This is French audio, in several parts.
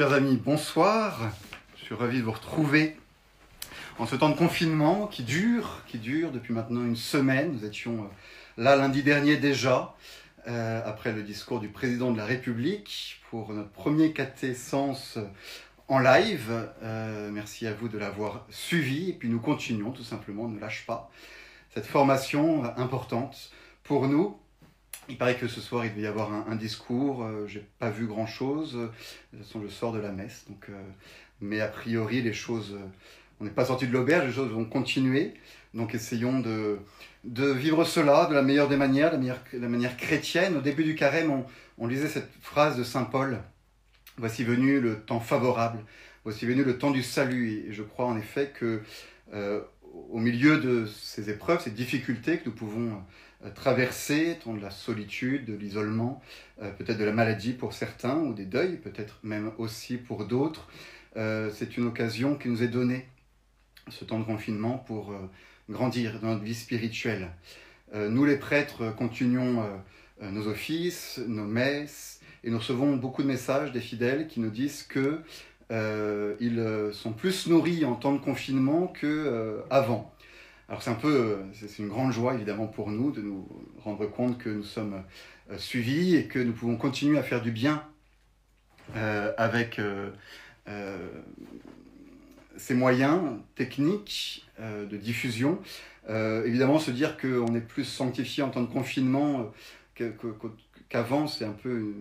Chers amis, bonsoir. Je suis ravi de vous retrouver en ce temps de confinement qui dure, qui dure depuis maintenant une semaine. Nous étions euh, là lundi dernier déjà, euh, après le discours du président de la République, pour notre premier sens en live. Euh, merci à vous de l'avoir suivi. Et puis nous continuons tout simplement, ne lâche pas cette formation importante pour nous il paraît que ce soir, il devait y avoir un, discours. Euh, J'ai pas vu grand-chose. De toute façon, je sors de la messe. Donc, euh, mais a priori, les choses... Euh, on n'est pas sorti de l'auberge, les choses vont continuer. Donc essayons de, de vivre cela de la meilleure des manières, de la, manière chrétienne. Au début du carême, on, on lisait cette phrase de Saint Paul. Voici venu le temps favorable. Voici venu le temps du salut. Et je crois en effet que au milieu de ces épreuves, ces difficultés que nous pouvons euh, traverser, tant de la solitude, de l'isolement, euh, peut-être de la maladie pour certains, ou des deuils, peut-être même aussi pour d'autres. Euh, c'est une occasion qui nous est donnée, ce temps de confinement, pour grandir dans notre vie spirituelle. nous, les prêtres, continuons nos offices, nos messes, et nous recevons beaucoup de messages des fidèles qui nous disent que ils sont plus nourris en temps de confinement qu'avant. Alors c'est un peu, euh, c'est une grande joie évidemment pour nous de nous rendre compte que nous sommes euh, suivis et que nous pouvons continuer à faire du bien euh, avec ces moyens techniques de diffusion. évidemment, se dire qu'on est plus sanctifié en temps de confinement qu'avant, c'est un peu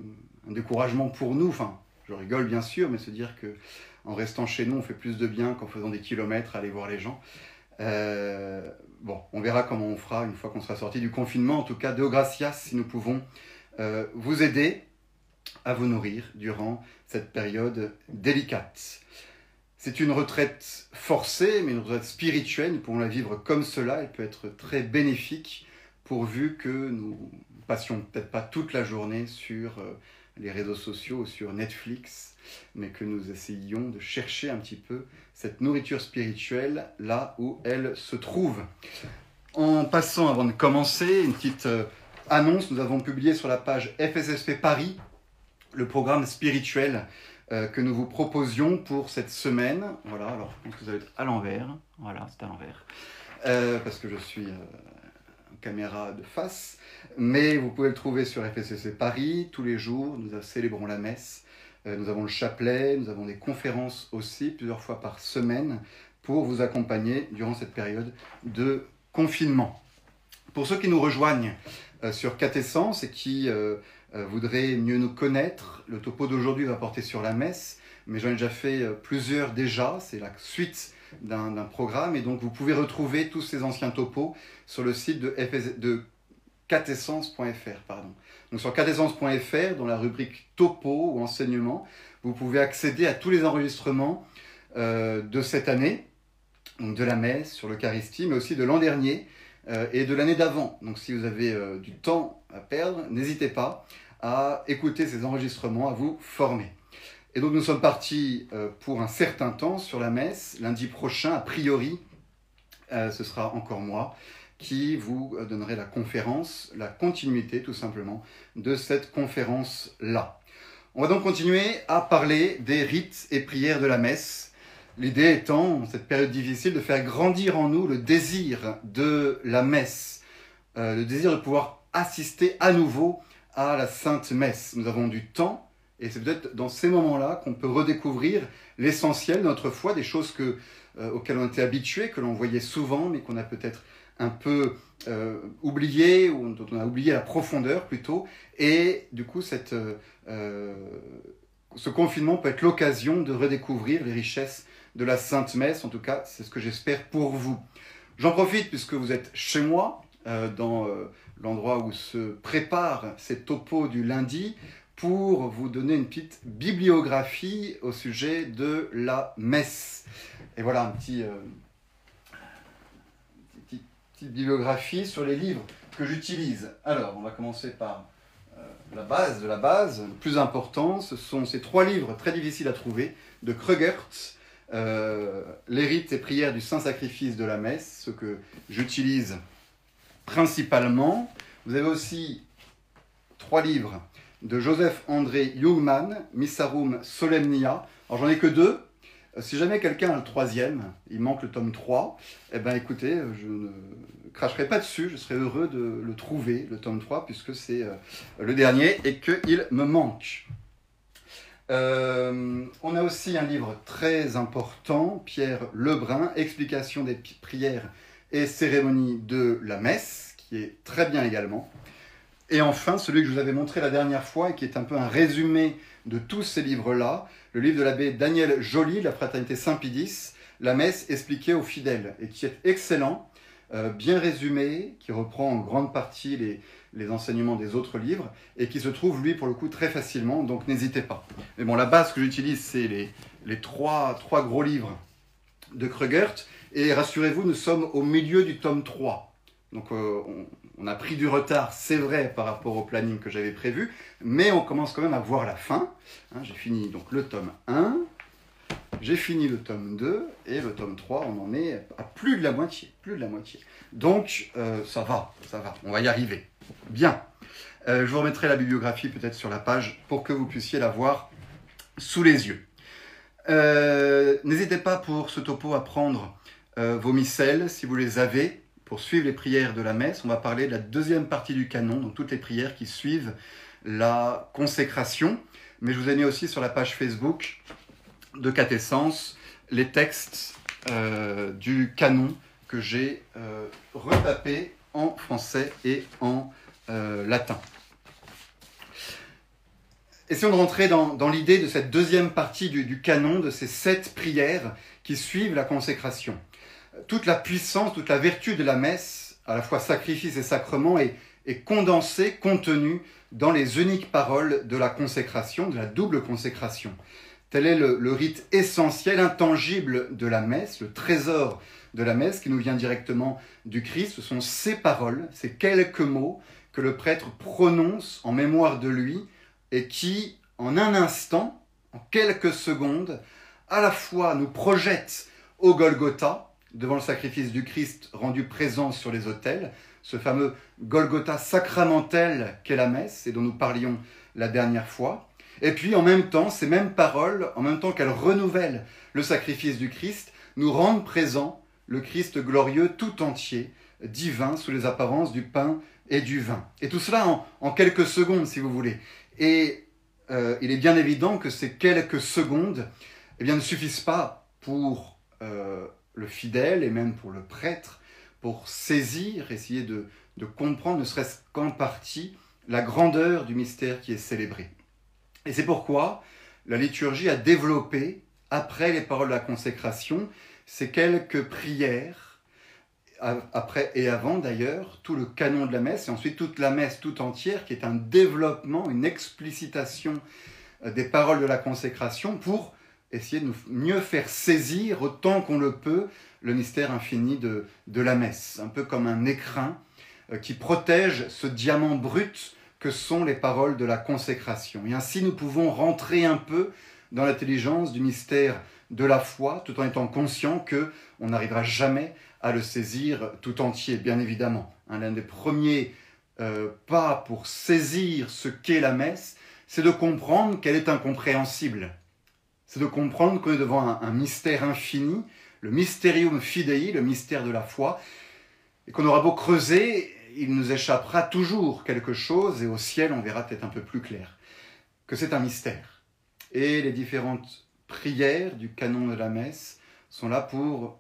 un découragement pour nous. Enfin, je rigole bien sûr, mais se dire que en restant chez nous, on fait plus de bien qu'en faisant des kilomètres à aller voir les gens. Euh, bon, on verra comment on fera une fois qu'on sera sorti du confinement. En tout cas, Deo Gracias, si nous pouvons euh, vous aider à vous nourrir durant cette période délicate. C'est une retraite forcée, mais une retraite spirituelle. Nous pouvons la vivre comme cela. Elle peut être très bénéfique pourvu que nous passions peut-être pas toute la journée sur euh, les réseaux sociaux ou sur Netflix, mais que nous essayions de chercher un petit peu cette nourriture spirituelle là où elle se trouve. En passant, avant de commencer, une petite euh, annonce, nous avons publié sur la page FSSP Paris le programme spirituel euh, que nous vous proposions pour cette semaine. Voilà, alors je pense que ça va être à l'envers. Voilà, c'est à l'envers. Euh, parce que je suis en caméra de face. Mais vous pouvez le trouver sur FSSP Paris tous les jours. Nous célébrons la messe. Euh, nous avons le chapelet. Nous avons des conférences aussi, plusieurs fois par semaine, pour vous accompagner durant cette période de confinement. Pour ceux qui nous rejoignent euh, sur Catessence et qui euh, voudraient mieux nous connaître, le topo d'aujourd'hui va porter sur la messe, mais j'en ai déjà fait plusieurs déjà. C'est la suite d'un programme et donc vous pouvez retrouver tous ces anciens topos sur le site de, catessence.fr. Donc sur catessence.fr, dans la rubrique topo ou enseignement, vous pouvez accéder à tous les enregistrements euh, de cette année, donc de la messe, sur l'Eucharistie, mais aussi de l'an dernier euh, et de l'année d'avant. Donc si vous avez euh, du temps à perdre, n'hésitez pas à écouter ces enregistrements, à vous former. Et donc nous sommes partis pour un certain temps sur la messe. Lundi prochain, a priori, ce sera encore moi qui vous donnerait la conférence, la continuité tout simplement de cette conférence-là. On va donc continuer à parler des rites et prières de la messe. L'idée étant, en cette période difficile, de faire grandir en nous le désir de la messe, euh, le désir de pouvoir assister à nouveau à la Sainte Messe. Nous avons du temps, et c'est peut-être dans ces moments-là qu'on peut redécouvrir l'essentiel de notre foi, des choses euh, auxquelles on était habitués, que l'on voyait souvent, mais qu'on a peut-être un peu euh, oublié, ou dont on a oublié la profondeur plutôt. Et du coup, cette, euh, ce confinement peut être l'occasion de redécouvrir les richesses de la Sainte Messe. En tout cas, c'est ce que j'espère pour vous. J'en profite puisque vous êtes chez moi, euh, dans l'endroit où se préparent ces topos du lundi, pour vous donner une petite bibliographie au sujet de la messe. Et voilà un petit bibliographie sur les livres que j'utilise. Alors, on va commencer par euh, la base de la base. Le plus important, ce sont ces trois livres très difficiles à trouver de Krugertz, euh, Les rites et prières du Saint-Sacrifice de la messe, ce que j'utilise principalement. Vous avez aussi trois livres de Joseph André Jungmann, Missarum Solemnia. Alors j'en ai que deux. Si jamais quelqu'un a le troisième, il manque le tome 3, eh ben écoutez, je ne cracherai pas dessus, je serai heureux de le trouver, le tome 3, puisque c'est euh, le dernier et qu'il me manque. Euh, on a aussi un livre très important, Pierre Lebrun, Explication des prières et cérémonies de la messe, qui est très bien également. Et enfin, celui que je vous avais montré la dernière fois et qui est un peu un résumé de tous ces livres-là, le livre de l'abbé Daniel Joly, La Fraternité Saint-Pidis, La messe expliquée aux fidèles, et qui est excellent, euh, bien résumé, qui reprend en grande partie les, les enseignements des autres livres et qui se trouve, lui, pour le coup, très facilement, donc n'hésitez pas. Mais bon, la base que j'utilise, c'est les, les trois, trois gros livres de Krugert, et rassurez-vous, nous sommes au milieu du tome 3. Donc euh, a pris du retard, c'est vrai, par rapport au planning que j'avais prévu, mais on commence quand même à voir la fin. Hein, j'ai fini donc le tome 1, j'ai fini le tome 2, et le tome 3, on en est à plus de la moitié. Plus de la moitié. Donc euh, ça va, ça va, on va y arriver. Bien. Euh, je vous remettrai la bibliographie peut-être sur la page pour que vous puissiez la voir sous les yeux. Euh, n'hésitez pas pour ce topo à prendre vos missels si vous les avez pour suivre les prières de la messe. On va parler de la deuxième partie du canon, donc toutes les prières qui suivent la consécration. Mais je vous ai mis aussi sur la page Facebook de Catessence les textes du canon que j'ai retapés en français et en euh, latin. Essayons de rentrer dans, l'idée de cette deuxième partie du, canon, de ces sept prières qui suivent la consécration. Toute la puissance, toute la vertu de la messe, à la fois sacrifice et sacrement, est, condensée, contenue dans les uniques paroles de la consécration, de la double consécration. Tel est le rite essentiel, intangible de la messe, le trésor de la messe qui nous vient directement du Christ. Ce sont ces paroles, ces quelques mots que le prêtre prononce en mémoire de lui et qui, en un instant, en quelques secondes, à la fois nous projettent au Golgotha, devant le sacrifice du Christ rendu présent sur les autels, ce fameux Golgotha sacramentel qu'est la messe et dont nous parlions la dernière fois. Et puis en même temps, ces mêmes paroles, en même temps qu'elles renouvellent le sacrifice du Christ, nous rendent présents le Christ glorieux tout entier, divin, sous les apparences du pain et du vin. Et tout cela en, quelques secondes, si vous voulez. Et euh, il est bien évident que ces quelques secondes eh bien, ne suffisent pas pour euh, le fidèle et même pour le prêtre, pour saisir, essayer de, de comprendre, ne serait-ce qu'en partie, la grandeur du mystère qui est célébré. Et c'est pourquoi la liturgie a développé, après les paroles de la consécration, c'est quelques prières, après et avant d'ailleurs, tout le canon de la messe, et ensuite toute la messe tout entière, qui est un développement, une explicitation euh, des paroles de la consécration pour essayer de mieux faire saisir autant qu'on le peut le mystère infini de, la messe, un peu comme un écrin euh, qui protège ce diamant brut que sont les paroles de la consécration. Et ainsi nous pouvons rentrer un peu dans l'intelligence du mystère de la foi, tout en étant conscient que on n'arrivera jamais à le saisir tout entier, bien évidemment. L'un des premiers euh, pas pour saisir ce qu'est la messe, c'est de comprendre qu'elle est incompréhensible. C'est de comprendre qu'on est devant un, mystère infini, le mysterium fidei, le mystère de la foi, et qu'on aura beau creuser, il nous échappera toujours quelque chose, et au ciel, on verra peut-être un peu plus clair que c'est un mystère. Et les différentes prières du canon de la messe sont là pour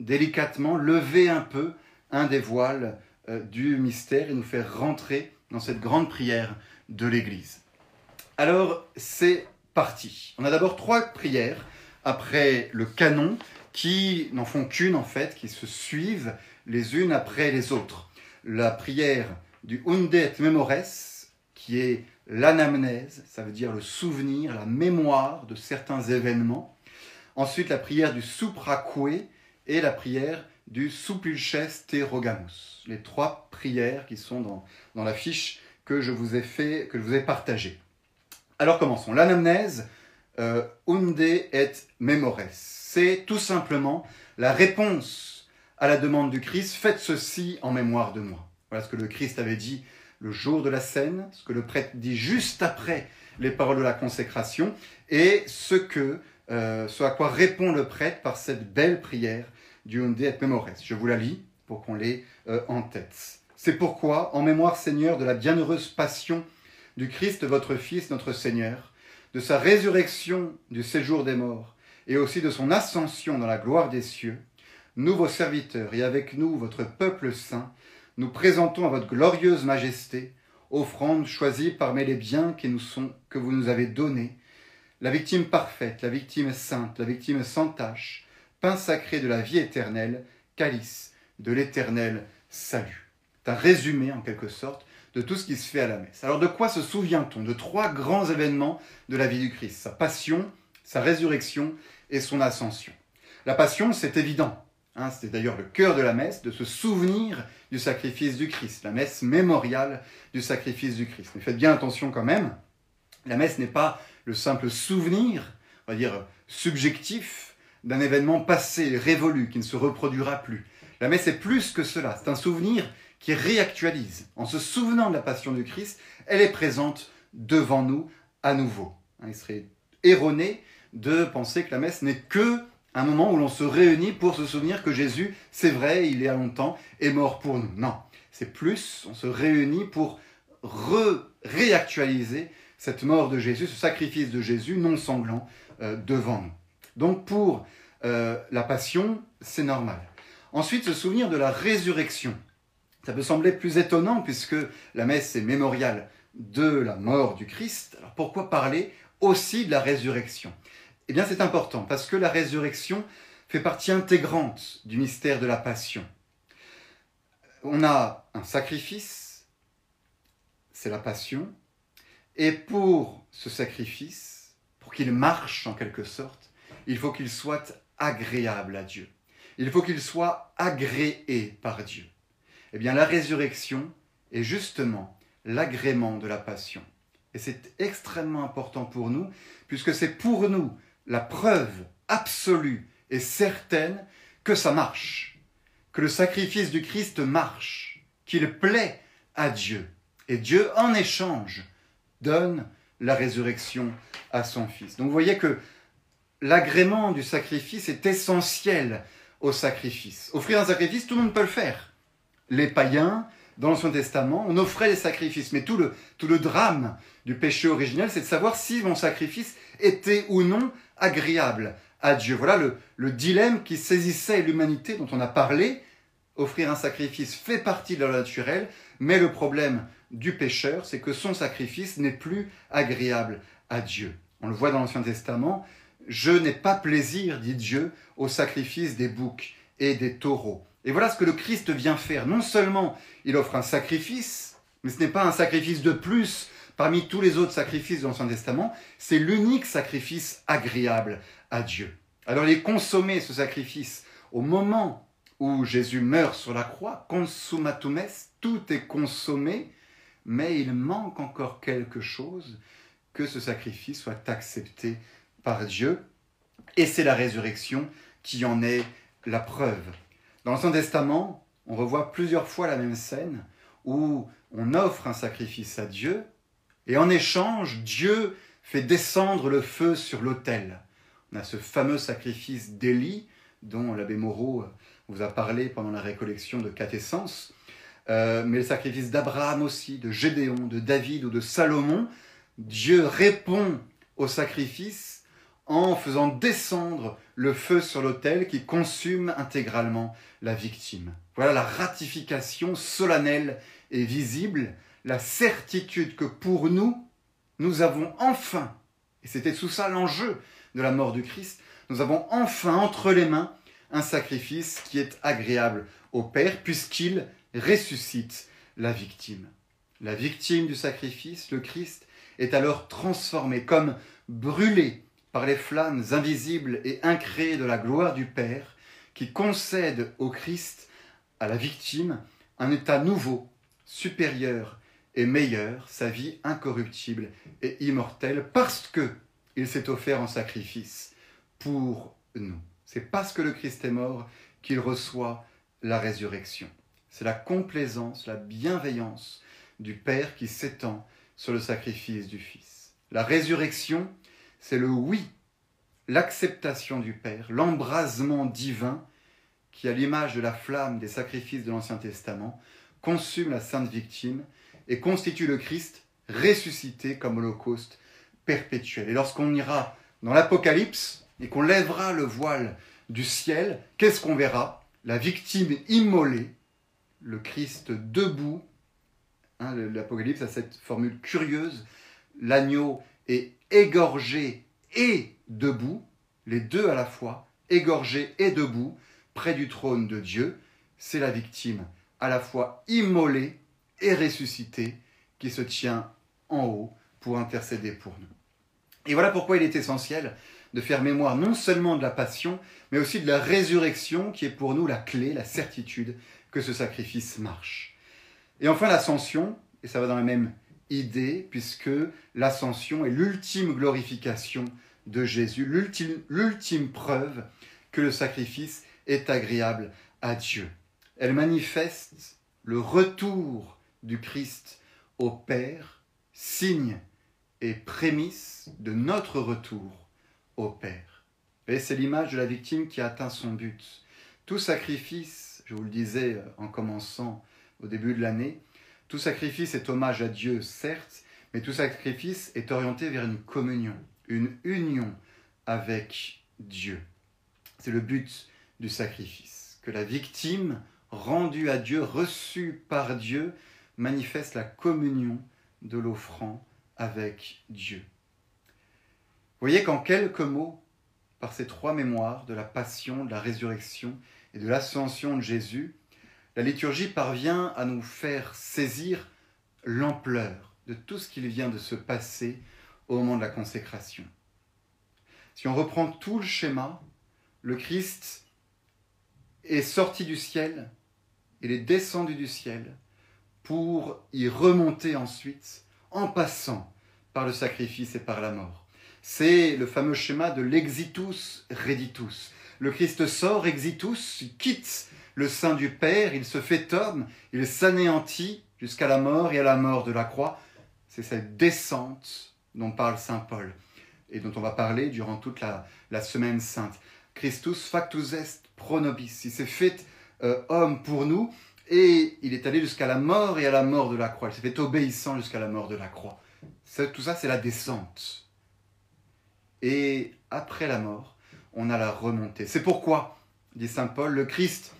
délicatement lever un peu un des voiles euh, du mystère et nous faire rentrer dans cette grande prière de l'Église. Alors, c'est On a d'abord trois prières après le canon qui n'en font qu'une en fait, qui se suivent les unes après les autres. La prière du Undet Memores, qui est l'anamnèse, ça veut dire le souvenir, la mémoire de certains événements. Ensuite, la prière du supraque et la prière du supulches te rogamus. Les trois prières qui sont dans, dans la fiche que je vous ai fait, que je vous ai partagée. Alors commençons. L'anamnèse, euh, unde et memores. C'est tout simplement la réponse à la demande du Christ. Faites ceci en mémoire de moi. Voilà ce que le Christ avait dit le jour de la scène, ce que le prêtre dit juste après les paroles de la consécration, et ce, que, euh, à quoi répond le prêtre par cette belle prière du Unde et Memores. Je vous la lis pour qu'on l'ait euh, en tête. C'est pourquoi, en mémoire, Seigneur, de la bienheureuse passion du Christ, votre Fils, notre Seigneur, de sa résurrection du séjour des morts, et aussi de son ascension dans la gloire des cieux, nous, vos serviteurs, et avec nous, votre peuple saint, nous présentons à votre glorieuse majesté, offrande choisie parmi les biens qui nous sont, que vous nous avez donnés, la victime parfaite, la victime sainte, la victime sans tache, pain sacré de la vie éternelle, calice de l'éternel salut. C'est résumé, en quelque sorte, de tout ce qui se fait à la messe. Alors de quoi se souvient-on De trois grands événements de la vie du Christ, sa passion, sa résurrection et son ascension. La passion, c'est évident. Hein, c'est d'ailleurs le cœur de la messe, de se souvenir du sacrifice du Christ, la messe mémoriale du sacrifice du Christ. Mais faites bien attention quand même, la messe n'est pas le simple souvenir, on va dire subjectif, d'un événement passé, révolu, qui ne se reproduira plus. La messe est plus que cela, c'est un souvenir qui réactualise. En se souvenant de la passion du Christ, elle est présente devant nous à nouveau. Hein, il serait erroné de penser que la messe n'est que un moment où l'on se réunit pour se souvenir que Jésus, c'est vrai, il y a longtemps, est mort pour nous. Non, c'est plus, on se réunit pour réactualiser cette mort de Jésus, ce sacrifice de Jésus non sanglant euh, devant nous. Donc pour euh, la passion, c'est normal. Ensuite, se souvenir de la résurrection. Ça peut sembler plus étonnant puisque la messe est mémoriale de la mort du Christ. Alors pourquoi parler aussi de la résurrection? Eh bien c'est important parce que la résurrection fait partie intégrante du mystère de la passion. On a un sacrifice, c'est la passion, et pour ce sacrifice, pour qu'il marche en quelque sorte, il faut qu'il soit agréable à Dieu. Il faut qu'il soit agréé par Dieu. Eh bien, la résurrection est justement l'agrément de la passion. Et c'est extrêmement important pour nous, puisque c'est pour nous la preuve absolue et certaine que ça marche, que le sacrifice du Christ marche, qu'il plaît à Dieu. Et Dieu, en échange, donne la résurrection à son Fils. Donc vous voyez que l'agrément du sacrifice est essentiel au sacrifice. Offrir un sacrifice, tout le monde peut le faire. Les païens, dans l'Ancien Testament, on offrait des sacrifices. Mais tout le, tout le drame du péché originel, c'est de savoir si mon sacrifice était ou non agréable à Dieu. Voilà le, le dilemme qui saisissait l'humanité dont on a parlé. Offrir un sacrifice fait partie de la naturelle, mais le problème du pécheur, c'est que son sacrifice n'est plus agréable à Dieu. On le voit dans l'Ancien Testament, je n'ai pas plaisir, dit Dieu, au sacrifice des boucs et des taureaux. Et voilà ce que le Christ vient faire. Non seulement il offre un sacrifice, mais ce n'est pas un sacrifice de plus parmi tous les autres sacrifices de l'Ancien Testament, c'est l'unique sacrifice agréable à Dieu. Alors il est consommé ce sacrifice au moment où Jésus meurt sur la croix, consummatum est, tout est consommé, mais il manque encore quelque chose que ce sacrifice soit accepté par Dieu, et c'est la résurrection qui en est la preuve. Dans l'Ancien Testament, on revoit plusieurs fois la même scène où on offre un sacrifice à Dieu, et en échange, Dieu fait descendre le feu sur l'autel. On a ce fameux sacrifice d'Élie, dont l'abbé Moreau vous a parlé pendant la récollection de Catessence, euh, mais le sacrifice d'Abraham aussi, de Gédéon, de David ou de Salomon, Dieu répond au sacrifice en faisant descendre le feu sur l'autel qui consume intégralement la victime. Voilà la ratification solennelle et visible, la certitude que pour nous, nous avons enfin, et c'était sous ça l'enjeu de la mort du Christ, nous avons enfin entre les mains un sacrifice qui est agréable au Père, puisqu'il ressuscite la victime. La victime du sacrifice, le Christ, est alors transformé comme brûlé par les flammes invisibles et incréées de la gloire du Père, qui concède au Christ, à la victime, un état nouveau, supérieur et meilleur, sa vie incorruptible et immortelle, parce que il s'est offert en sacrifice pour nous. C'est parce que le Christ est mort qu'il reçoit la résurrection. C'est la complaisance, la bienveillance du Père qui s'étend sur le sacrifice du Fils. La résurrection, c'est le oui, l'acceptation du Père, l'embrasement divin qui, à l'image de la flamme des sacrifices de l'Ancien Testament, consume la sainte victime et constitue le Christ ressuscité comme holocauste perpétuel. Et lorsqu'on ira dans l'Apocalypse et qu'on lèvera le voile du ciel, qu'est-ce qu'on verra? La victime immolée, le Christ debout. Hein, L'Apocalypse a cette formule curieuse, l'agneau est égorgé et debout, les deux à la fois, égorgé et debout, près du trône de Dieu. C'est la victime à la fois immolée et ressuscitée qui se tient en haut pour intercéder pour nous. Et voilà pourquoi il est essentiel de faire mémoire non seulement de la passion, mais aussi de la résurrection qui est pour nous la clé, la certitude que ce sacrifice marche. Et enfin l'ascension, et ça va dans la même idée, puisque l'ascension est l'ultime glorification de Jésus, l'ultime preuve que le sacrifice est agréable à Dieu. Elle manifeste le retour du Christ au Père, signe et prémisse de notre retour au Père. Et c'est l'image de la victime qui atteint son but. Tout sacrifice, je vous le disais en commençant au début de l'année, tout sacrifice est hommage à Dieu, certes, mais tout sacrifice est orienté vers une communion, une union avec Dieu. C'est le but du sacrifice, que la victime rendue à Dieu, reçue par Dieu, manifeste la communion de l'offrant avec Dieu. Vous voyez qu'en quelques mots, par ces trois mémoires de la passion, de la résurrection et de l'ascension de Jésus, la liturgie parvient à nous faire saisir l'ampleur de tout ce qu'il vient de se passer au moment de la consécration. Si on reprend tout le schéma, le Christ est sorti du ciel, il est descendu du ciel pour y remonter ensuite en passant par le sacrifice et par la mort. C'est le fameux schéma de l'exitus reditus. Le Christ sort exitus, quitte le sein du Père, il se fait homme, il s'anéantit jusqu'à la mort et à la mort de la croix. C'est cette descente dont parle Saint Paul et dont on va parler durant toute la, semaine sainte. Christus factus est pro nobis. Il s'est fait euh, homme pour nous et il est allé jusqu'à la mort et à la mort de la croix. Il s'est fait obéissant jusqu'à la mort de la croix. Tout ça, c'est la descente. Et après la mort, on a la remontée. C'est pourquoi, dit Saint Paul, le Christ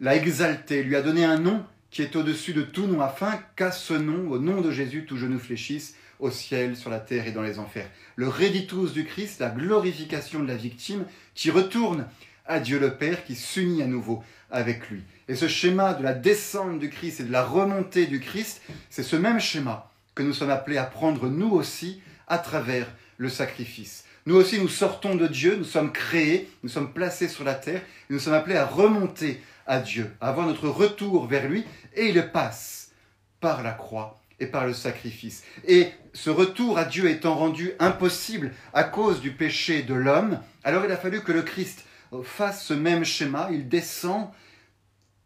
l'a exalté, lui a donné un nom qui est au-dessus de tout nom, afin qu'à ce nom, au nom de Jésus, tout genou fléchisse au ciel, sur la terre et dans les enfers. Le réditus du Christ, la glorification de la victime, qui retourne à Dieu le Père, qui s'unit à nouveau avec lui. Et ce schéma de la descente du Christ et de la remontée du Christ, c'est ce même schéma que nous sommes appelés à prendre nous aussi à travers le sacrifice. Nous aussi, nous sortons de Dieu, nous sommes créés, nous sommes placés sur la terre, et nous sommes appelés à remonter à Dieu, à avoir notre retour vers lui, et il passe par la croix et par le sacrifice. Et ce retour à Dieu étant rendu impossible à cause du péché de l'homme, alors il a fallu que le Christ fasse ce même schéma, il descend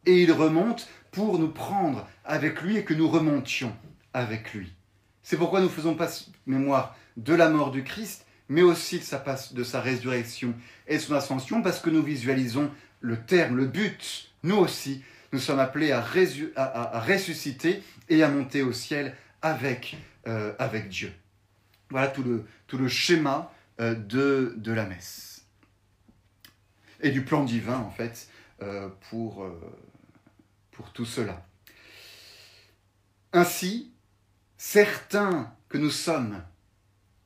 et il remonte pour nous prendre avec lui et que nous remontions avec lui. C'est pourquoi nous faisons pas mémoire de la mort du Christ, mais aussi de sa, résurrection et son ascension, parce que nous visualisons le terme, le but. Nous aussi, nous sommes appelés à, ressusciter et à monter au ciel avec, euh, Dieu. Voilà tout le, schéma euh, de, la messe. Et du plan divin, en fait, euh, pour tout cela. Ainsi, certains que nous sommes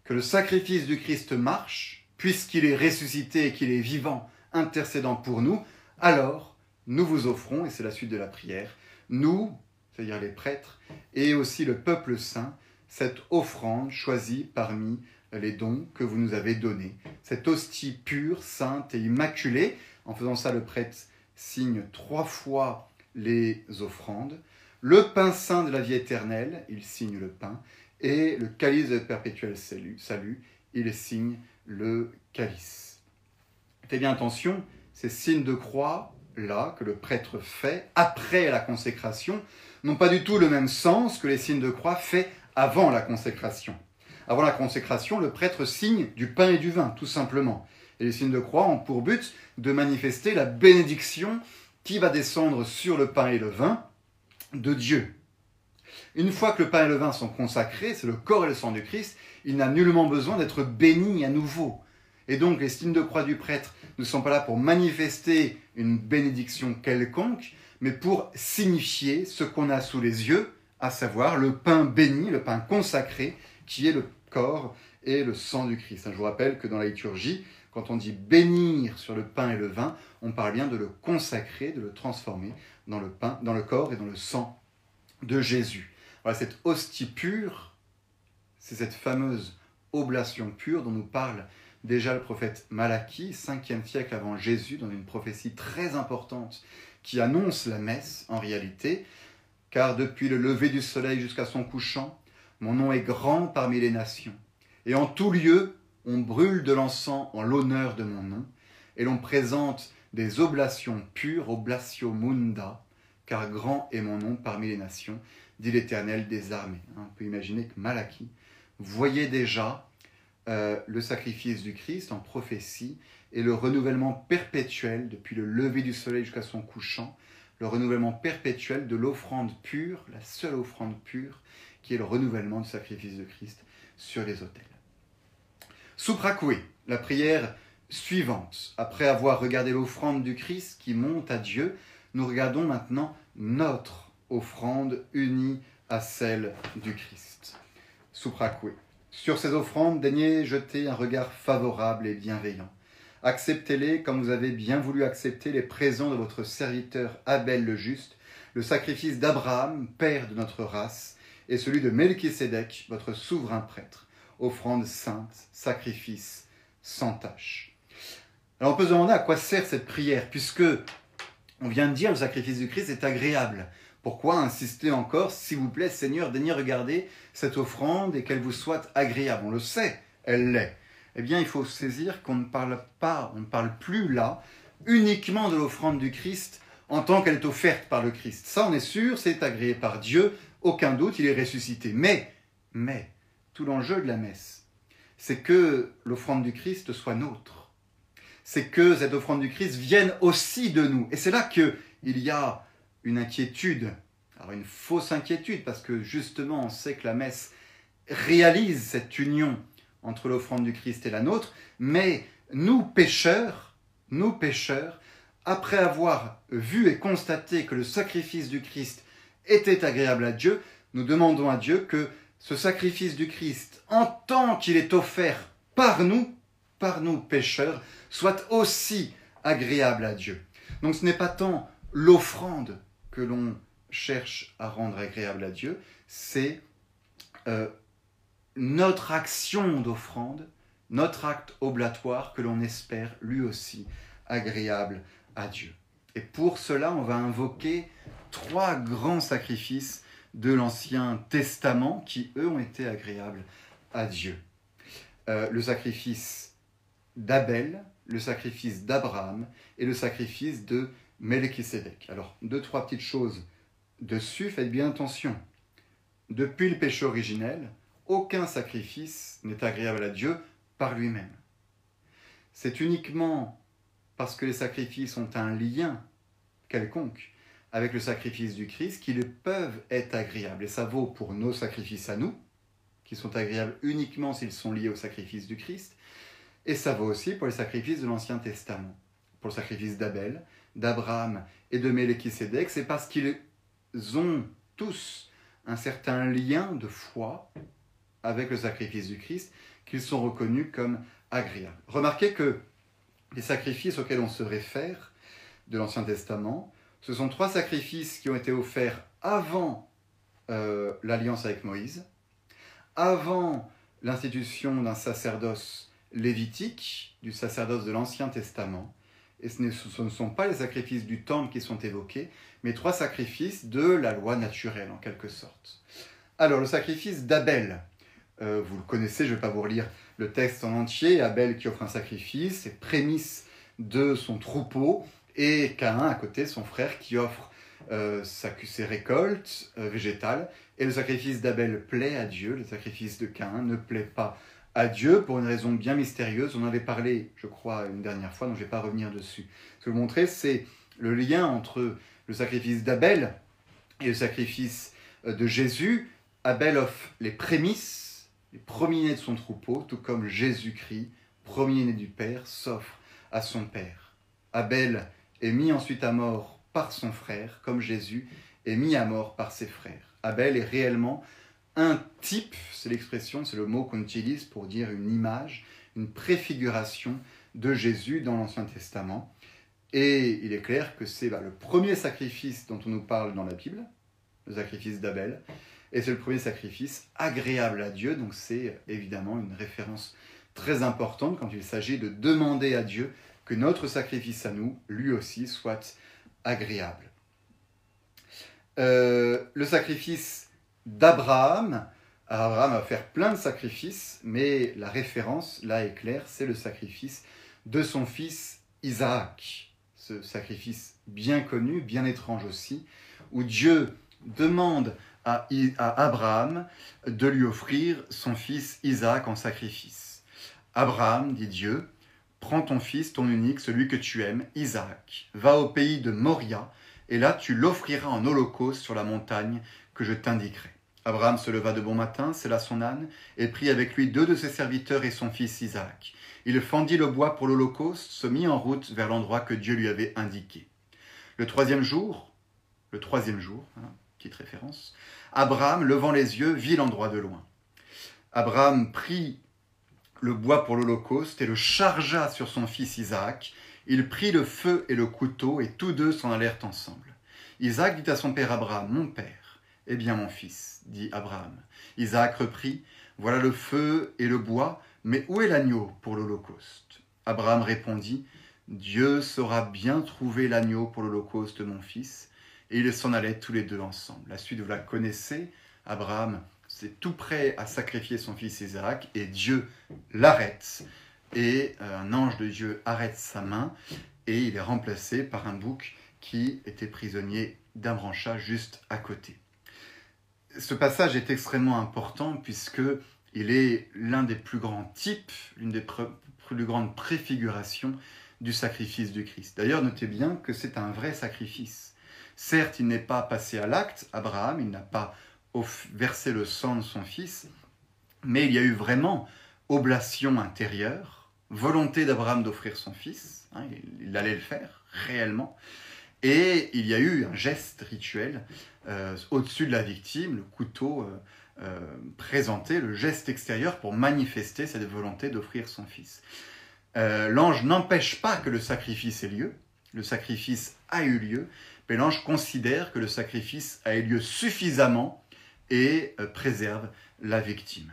que le sacrifice du Christ marche, puisqu'il est ressuscité et qu'il est vivant, intercédant pour nous, alors nous vous offrons, et c'est la suite de la prière, nous, c'est-à-dire les prêtres, et aussi le peuple saint, cette offrande choisie parmi les dons que vous nous avez donnés, cette hostie pure, sainte et immaculée. En faisant ça, le prêtre signe trois fois les offrandes. Le pain saint de la vie éternelle, il signe le pain, et le calice de perpétuel salut, il signe le calice. Faites bien attention, ces signes de croix là que le prêtre fait après la consécration n'ont pas du tout le même sens que les signes de croix faits avant la consécration. Avant la consécration, le prêtre signe du pain et du vin, tout simplement. Et les signes de croix ont pour but de manifester la bénédiction qui va descendre sur le pain et le vin de Dieu. Une fois que le pain et le vin sont consacrés, c'est le corps et le sang du Christ, il n'a nullement besoin d'être béni à nouveau. Et donc les signes de croix du prêtre ne sont pas là pour manifester une bénédiction quelconque, mais pour signifier ce qu'on a sous les yeux, à savoir le pain béni, le pain consacré, qui est le corps et le sang du Christ. Je vous rappelle que dans la liturgie, quand on dit bénir sur le pain et le vin, on parle bien de le consacrer, de le transformer dans le pain, dans le corps et dans le sang de Jésus. Cette hostie pure, c'est cette fameuse oblation pure dont nous parle déjà le prophète Malachie, 5e siècle avant Jésus, dans une prophétie très importante qui annonce la messe en réalité, car depuis le lever du soleil jusqu'à son couchant, mon nom est grand parmi les nations, et en tout lieu on brûle de l'encens en l'honneur de mon nom, et l'on présente des oblations pures, oblatio munda, car grand est mon nom parmi les nations, dit l'Éternel des armées. Hein, on peut imaginer que Malachie voyait déjà euh, le sacrifice du Christ en prophétie et le renouvellement perpétuel, depuis le lever du soleil jusqu'à son couchant, le renouvellement perpétuel de l'offrande pure, la seule offrande pure, qui est le renouvellement du sacrifice de Christ sur les autels. Souprakoué, la prière suivante. Après avoir regardé l'offrande du Christ qui monte à Dieu, nous regardons maintenant notre offrande unie à celle du Christ. Souprakoué. Sur ces offrandes, daignez jeter un regard favorable et bienveillant. Acceptez-les comme vous avez bien voulu accepter les présents de votre serviteur Abel le Juste, le sacrifice d'Abraham, père de notre race, et celui de Melchisédek, votre souverain prêtre offrande sainte, sacrifice sans tâche. Alors on peut se demander à quoi sert cette prière, puisque on vient de dire le sacrifice du Christ est agréable. Pourquoi insister encore, s'il vous plaît, Seigneur, daignez regarder cette offrande et qu'elle vous soit agréable On le sait, elle l'est. Eh bien, il faut saisir qu'on ne parle pas, on ne parle plus là uniquement de l'offrande du Christ en tant qu'elle est offerte par le Christ. Ça, on est sûr, c'est agréé par Dieu, aucun doute, il est ressuscité. Mais, mais, tout l'enjeu de la messe, c'est que l'offrande du Christ soit nôtre. C'est que cette offrande du Christ vienne aussi de nous. Et c'est là qu'il y a une inquiétude, alors une fausse inquiétude, parce que justement on sait que la messe réalise cette union entre l'offrande du Christ et la nôtre, mais nous pécheurs, nous pécheurs, après avoir vu et constaté que le sacrifice du Christ était agréable à Dieu, nous demandons à Dieu que ce sacrifice du Christ, en tant qu'il est offert par nous, par nous pécheurs, soit aussi agréable à Dieu. Donc ce n'est pas tant l'offrande que l'on cherche à rendre agréable à Dieu, c'est euh, notre action d'offrande, notre acte oblatoire que l'on espère lui aussi agréable à Dieu. Et pour cela, on va invoquer trois grands sacrifices de l'Ancien Testament qui, eux, ont été agréables à Dieu. Euh, le sacrifice d'Abel, le sacrifice d'Abraham et le sacrifice de Melchisédek. Alors, deux, trois petites choses dessus, faites bien attention. Depuis le péché originel, aucun sacrifice n'est agréable à Dieu par lui-même. C'est uniquement parce que les sacrifices ont un lien quelconque avec le sacrifice du Christ qu'ils peuvent être agréables. Et ça vaut pour nos sacrifices à nous, qui sont agréables uniquement s'ils sont liés au sacrifice du Christ. Et ça vaut aussi pour les sacrifices de l'Ancien Testament, pour le sacrifice d'Abel, d'Abraham et de Melchisédek. C'est parce qu'ils ont tous un certain lien de foi avec le sacrifice du Christ qu'ils sont reconnus comme agréables. Remarquez que les sacrifices auxquels on se réfère de l'Ancien Testament ce sont trois sacrifices qui ont été offerts avant euh, l'alliance avec Moïse, avant l'institution d'un sacerdoce lévitique, du sacerdoce de l'Ancien Testament. Et ce ne, sont pas les sacrifices du temple qui sont évoqués, mais trois sacrifices de la loi naturelle, en quelque sorte. Alors, le sacrifice d'Abel, euh, vous le connaissez, je ne vais pas vous relire le texte en entier. Abel qui offre un sacrifice, c'est prémisse de son troupeau et Caïn à côté, son frère, qui offre euh, ses récoltes euh, végétales. Et le sacrifice d'Abel plaît à Dieu, le sacrifice de Caïn ne plaît pas à Dieu pour une raison bien mystérieuse. On en avait parlé, je crois, une dernière fois, donc je ne vais pas revenir dessus. Ce que je vous montrer, c'est le lien entre le sacrifice d'Abel et le sacrifice euh, de Jésus. Abel offre les prémices, les premiers-nés de son troupeau, tout comme Jésus-Christ, premier-né du Père, s'offre à son Père. Abel est mis ensuite à mort par son frère, comme Jésus est mis à mort par ses frères. Abel est réellement un type, c'est l'expression, c'est le mot qu'on utilise pour dire une image, une préfiguration de Jésus dans l'Ancien Testament. Et il est clair que c'est bah, le premier sacrifice dont on nous parle dans la Bible, le sacrifice d'Abel, et c'est le premier sacrifice agréable à Dieu, donc c'est évidemment une référence très importante quand il s'agit de demander à Dieu que notre sacrifice à nous, lui aussi, soit agréable. Euh, le sacrifice d'Abraham, Abraham va faire plein de sacrifices, mais la référence, là, est claire, c'est le sacrifice de son fils Isaac. Ce sacrifice bien connu, bien étrange aussi, où Dieu demande à, Abraham de lui offrir son fils Isaac en sacrifice. Abraham, dit Dieu, prends ton fils, ton unique, celui que tu aimes, Isaac, va au pays de Moria, et là tu l'offriras en holocauste sur la montagne que je t'indiquerai. Abraham se leva de bon matin, sella son âne, et prit avec lui deux de ses serviteurs et son fils Isaac. Il fendit le bois pour l'holocauste, se mit en route vers l'endroit que Dieu lui avait indiqué. Le troisième jour, le troisième jour, hein, petite référence, Abraham, levant les yeux, vit l'endroit de loin. Abraham prit le bois pour l'holocauste et le chargea sur son fils Isaac. Il prit le feu et le couteau et tous deux s'en allèrent ensemble. Isaac dit à son père Abraham, Mon père. Eh bien mon fils, dit Abraham. Isaac reprit, Voilà le feu et le bois, mais où est l'agneau pour l'holocauste? Abraham répondit, Dieu saura bien trouver l'agneau pour l'holocauste, mon fils. Et ils s'en allaient tous les deux ensemble. La suite, vous la connaissez. Abraham c'est tout prêt à sacrifier son fils Isaac, et Dieu l'arrête. Et euh, un ange de Dieu arrête sa main, et il est remplacé par un bouc qui était prisonnier d'un branchat juste à côté. Ce passage est extrêmement important puisque il est l'un des plus grands types, l'une des plus grandes préfigurations du sacrifice du Christ. D'ailleurs, notez bien que c'est un vrai sacrifice. Certes, il n'est pas passé à l'acte, Abraham, il n'a pas verser le sang de son fils, mais il y a eu vraiment oblation intérieure, volonté d'Abraham d'offrir son fils, hein, il, allait le faire réellement, et il y a eu un geste rituel euh, au-dessus de la victime, le couteau euh, euh, présenté, le geste extérieur pour manifester cette volonté d'offrir son fils. L'ange n'empêche pas que le sacrifice ait lieu, le sacrifice a eu lieu, mais l'ange considère que le sacrifice a eu lieu suffisamment et préserve la victime.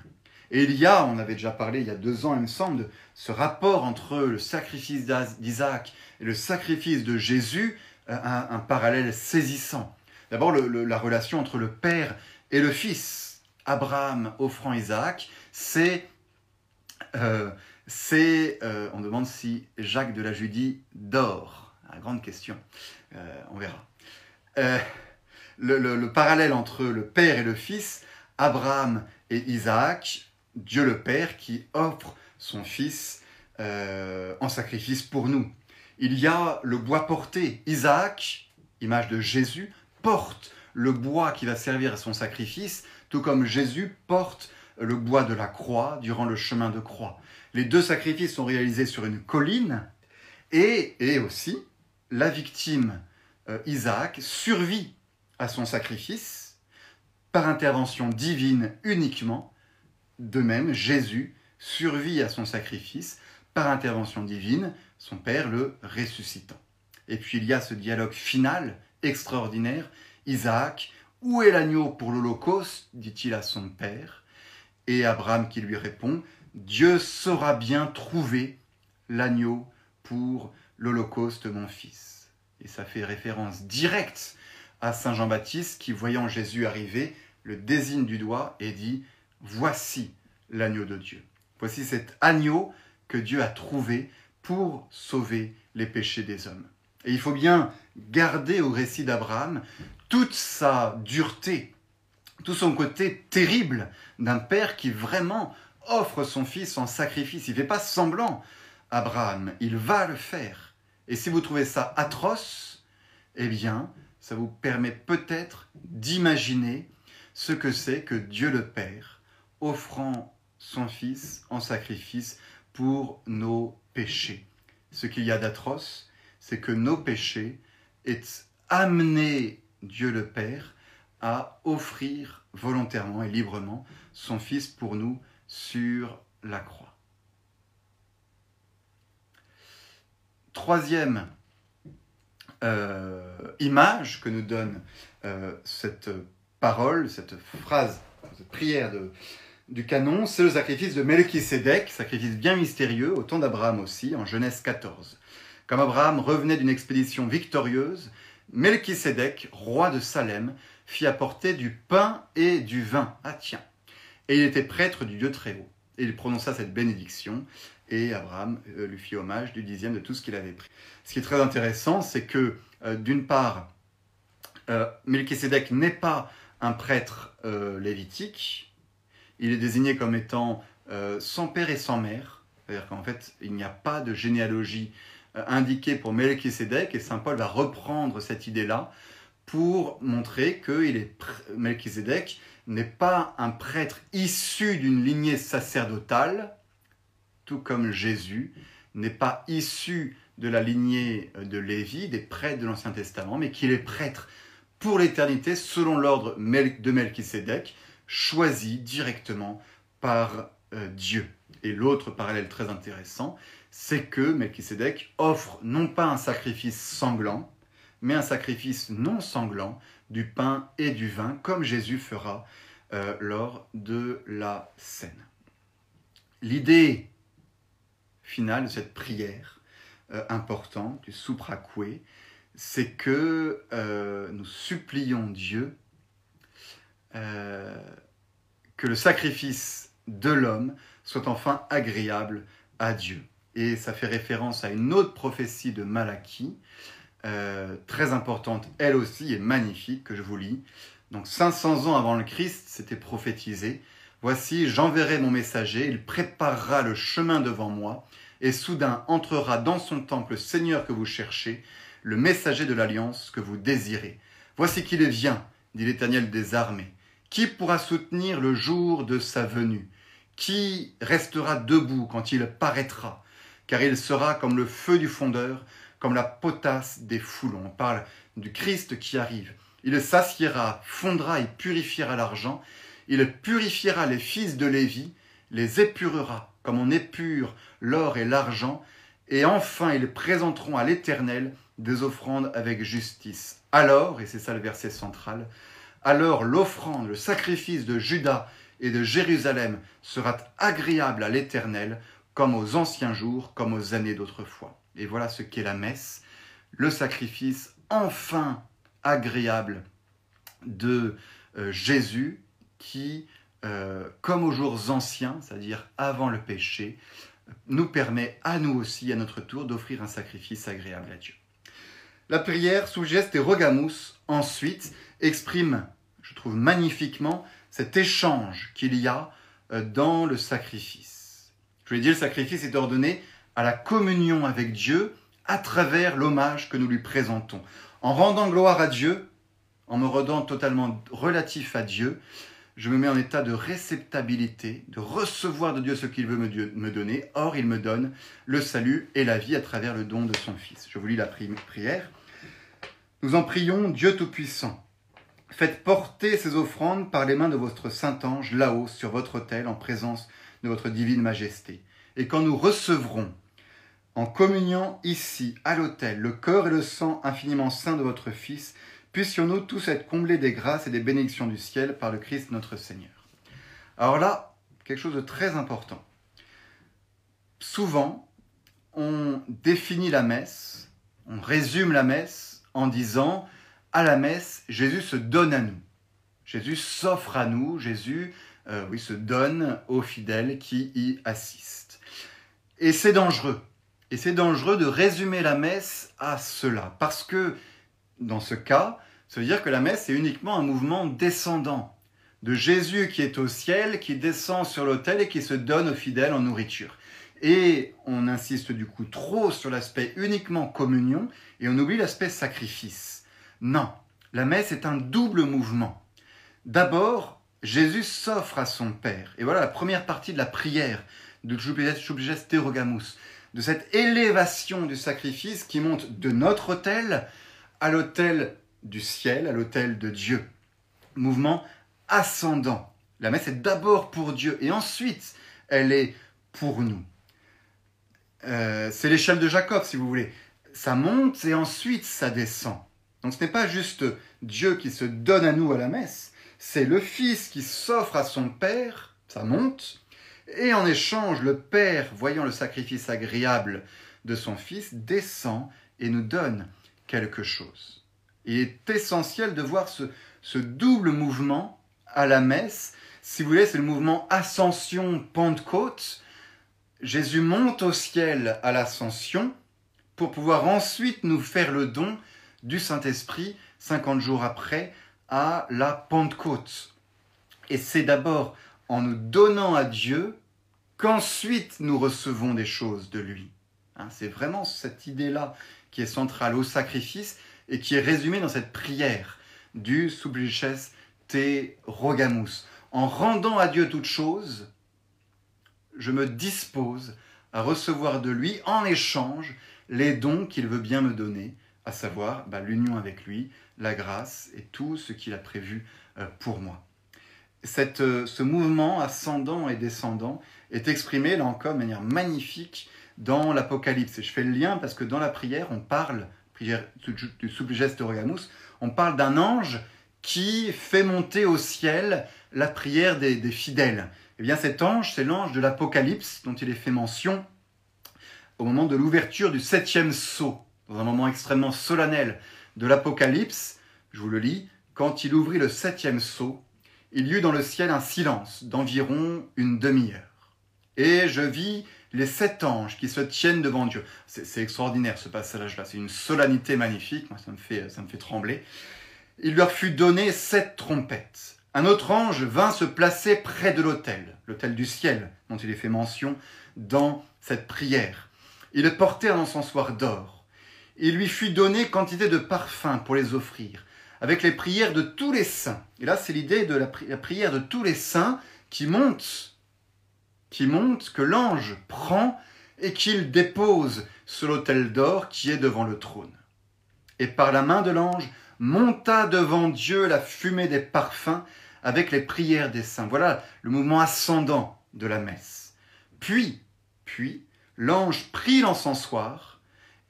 Et il y a, on avait déjà parlé il y a deux ans, il me semble, ce rapport entre le sacrifice d'Isaac et le sacrifice de Jésus, un, parallèle saisissant. D'abord, la relation entre le Père et le Fils. Abraham offrant Isaac, c'est... Euh, on demande si Jacques de la Judie dort. La grande question. on verra le, parallèle entre le Père et le Fils, Abraham et Isaac, Dieu le Père qui offre son Fils euh, en sacrifice pour nous. Il y a le bois porté. Isaac, image de Jésus, porte le bois qui va servir à son sacrifice, tout comme Jésus porte le bois de la croix durant le chemin de croix. Les deux sacrifices sont réalisés sur une colline et, et aussi la victime euh, Isaac survit à son sacrifice par intervention divine uniquement. De même, Jésus survit à son sacrifice par intervention divine, son Père le ressuscitant. Et puis il y a ce dialogue final extraordinaire. Isaac, où est l'agneau pour l'Holocauste dit-il à son Père. Et Abraham qui lui répond, Dieu saura bien trouver l'agneau pour l'Holocauste, mon fils. Et ça fait référence directe à Saint Jean-Baptiste qui, voyant Jésus arriver, le désigne du doigt et dit, Voici l'agneau de Dieu. Voici cet agneau que Dieu a trouvé pour sauver les péchés des hommes. Et il faut bien garder au récit d'Abraham toute sa dureté, tout son côté terrible d'un père qui vraiment offre son fils en sacrifice. Il ne fait pas semblant, Abraham, il va le faire. Et si vous trouvez ça atroce, eh bien, ça vous permet peut-être d'imaginer ce que c'est que Dieu le Père offrant son Fils en sacrifice pour nos péchés. Ce qu'il y a d'atroce, c'est que nos péchés aient amené Dieu le Père à offrir volontairement et librement son Fils pour nous sur la croix. Troisième euh, image que nous donne euh, cette parole, cette phrase, cette prière du canon, c'est le sacrifice de Melchisédek, sacrifice bien mystérieux, au temps d'Abraham aussi, en Genèse 14. Comme Abraham revenait d'une expédition victorieuse, Melchisédek, roi de Salem, fit apporter du pain et du vin. Ah tiens. Et il était prêtre du Dieu très haut. Et il prononça cette bénédiction et Abraham euh, lui fit hommage du dixième de tout ce qu'il avait pris. Ce qui est très intéressant, c'est que euh, d'une part, euh, n'est pas un prêtre lévitique, il est désigné comme étant sans père et sans mère, c'est-à-dire qu'en fait, il n'y a pas de généalogie indiquée pour Melchisedec, et Saint Paul va reprendre cette idée-là pour montrer que il est, Melchisedec n'est pas un prêtre issu d'une lignée sacerdotale, tout comme Jésus n'est pas issu de la lignée de Lévi, des prêtres de l'Ancien Testament, mais qu'il est prêtre pour l'éternité selon l'ordre de Melchisédek, choisi directement par euh, Dieu. Et l'autre parallèle très intéressant, c'est que Melchisédek offre non pas un sacrifice sanglant, mais un sacrifice non sanglant du pain et du vin, comme Jésus fera euh, lors de la scène. L'idée finale de cette prière euh, importante du souprakoué, c'est que euh, nous supplions Dieu que le sacrifice de l'homme soit enfin agréable à Dieu. Et ça fait référence à une autre prophétie de Malachie, très importante elle aussi et magnifique, que je vous lis. Donc 500 ans avant le Christ, c'était prophétisé. Voici, j'enverrai mon messager, il préparera le chemin devant moi, et soudain entrera dans son temple le Seigneur que vous cherchez, le messager de l'alliance que vous désirez. Voici qu'il vient, dit l'Éternel des armées. Qui pourra soutenir le jour de sa venue? Qui restera debout quand il paraîtra? Car il sera comme le feu du fondeur, comme la potasse des foulons. On parle du Christ qui arrive. Il s'assiera, fondra et purifiera l'argent, il purifiera les fils de Lévi, les épurera comme on épure l'or et l'argent, et enfin ils présenteront à l'Éternel des offrandes avec justice. Alors, et c'est ça le verset central, alors l'offrande, le sacrifice de Judas et de Jérusalem sera agréable à l'Éternel, comme aux anciens jours, comme aux années d'autrefois. Et voilà ce qu'est la messe, le sacrifice enfin agréable de euh, Jésus qui, euh, comme aux jours anciens, c'est-à-dire avant le péché, nous permet à nous aussi, à notre tour, d'offrir un sacrifice agréable à Dieu. La prière sous geste et rogamus, ensuite, exprime, je trouve magnifiquement, cet échange qu'il y a euh, dans le sacrifice. Je voulais dire, le sacrifice est ordonné à la communion avec Dieu à travers l'hommage que nous lui présentons. En rendant gloire à Dieu, en me rendant totalement relatif à Dieu, je me mets en état de réceptabilité, de recevoir de Dieu ce qu'il veut me donner. Or, il me donne le salut et la vie à travers le don de son Fils. Je vous lis la prière. Nous en prions, Dieu Tout-Puissant. Faites porter ces offrandes par les mains de votre Saint-Ange là-haut sur votre autel en présence de votre divine majesté. Et quand nous recevrons en communion ici, à l'autel, le corps et le sang infiniment saints de votre Fils, puissions-nous tous être comblés des grâces et des bénédictions du ciel par le Christ notre Seigneur. Alors là, quelque chose de très important. Souvent, on définit la messe, on résume la messe en disant à la messe, Jésus se donne à nous. Jésus s'offre à nous, Jésus euh, oui, se donne aux fidèles qui y assistent. Et c'est dangereux. Et c'est dangereux de résumer la messe à cela, parce que dans ce cas, ça veut dire que la messe est uniquement un mouvement descendant de Jésus qui est au ciel, qui descend sur l'autel et qui se donne aux fidèles en nourriture. Et on insiste du coup trop sur l'aspect uniquement communion et on oublie l'aspect sacrifice. Non, la messe est un double mouvement. D'abord, Jésus s'offre à son Père. Et voilà la première partie de la prière de Terogamus, de cette élévation du sacrifice qui monte de notre autel à l'autel du ciel, à l'autel de Dieu. Mouvement ascendant. La messe est d'abord pour Dieu et ensuite elle est pour nous. Euh, c'est l'échelle de Jacob, si vous voulez. Ça monte et ensuite ça descend. Donc ce n'est pas juste Dieu qui se donne à nous à la messe, c'est le Fils qui s'offre à son Père, ça monte, et en échange, le Père, voyant le sacrifice agréable de son Fils, descend et nous donne quelque chose. Il est essentiel de voir ce, double mouvement à la messe. Si vous voulez, c'est le mouvement ascension-pentecôte, Jésus monte au ciel à l'ascension pour pouvoir ensuite nous faire le don du Saint-Esprit 50 jours après à la Pentecôte. Et c'est d'abord en nous donnant à Dieu qu'ensuite nous recevons des choses de lui. Hein, c'est vraiment cette idée-là qui est centrale au sacrifice et qui est résumée dans cette prière du Sublices te rogamus. En rendant à Dieu toute chose, je me dispose à recevoir de lui en échange les dons qu'il veut bien me donner, à savoir bah, l'union avec lui, la grâce et tout ce qu'il a prévu euh, pour moi. Euh, ce mouvement ascendant et descendant est exprimé là encore de manière magnifique dans l'Apocalypse. Et je fais le lien parce que dans la prière, on parle, prière du Subgeste Rogamus, on parle d'un ange qui fait monter au ciel la prière des, des fidèles. Eh bien cet ange, c'est l'ange de l'Apocalypse dont il est fait mention au moment de l'ouverture du septième sceau, dans un moment extrêmement solennel de l'Apocalypse. Je vous le lis. Quand il ouvrit le septième sceau, il y eut dans le ciel un silence d'environ une demi-heure. Et je vis les sept anges qui se tiennent devant Dieu. C'est extraordinaire ce passage-là, c'est une solennité magnifique, moi ça me fait, ça me fait trembler. Il leur fut donné sept trompettes. Un autre ange vint se placer près de l'autel, l'autel du ciel, dont il est fait mention dans cette prière. Il portait un encensoir d'or. Il lui fut donné quantité de parfums pour les offrir, avec les prières de tous les saints. Et là, c'est l'idée de la, prière de tous les saints qui monte, qui monte, que l'ange prend et qu'il dépose sur l'autel d'or qui est devant le trône. Et par la main de l'ange monta devant Dieu la fumée des parfums avec les prières des saints. Voilà le mouvement ascendant de la messe. Puis, puis, l'ange prit l'encensoir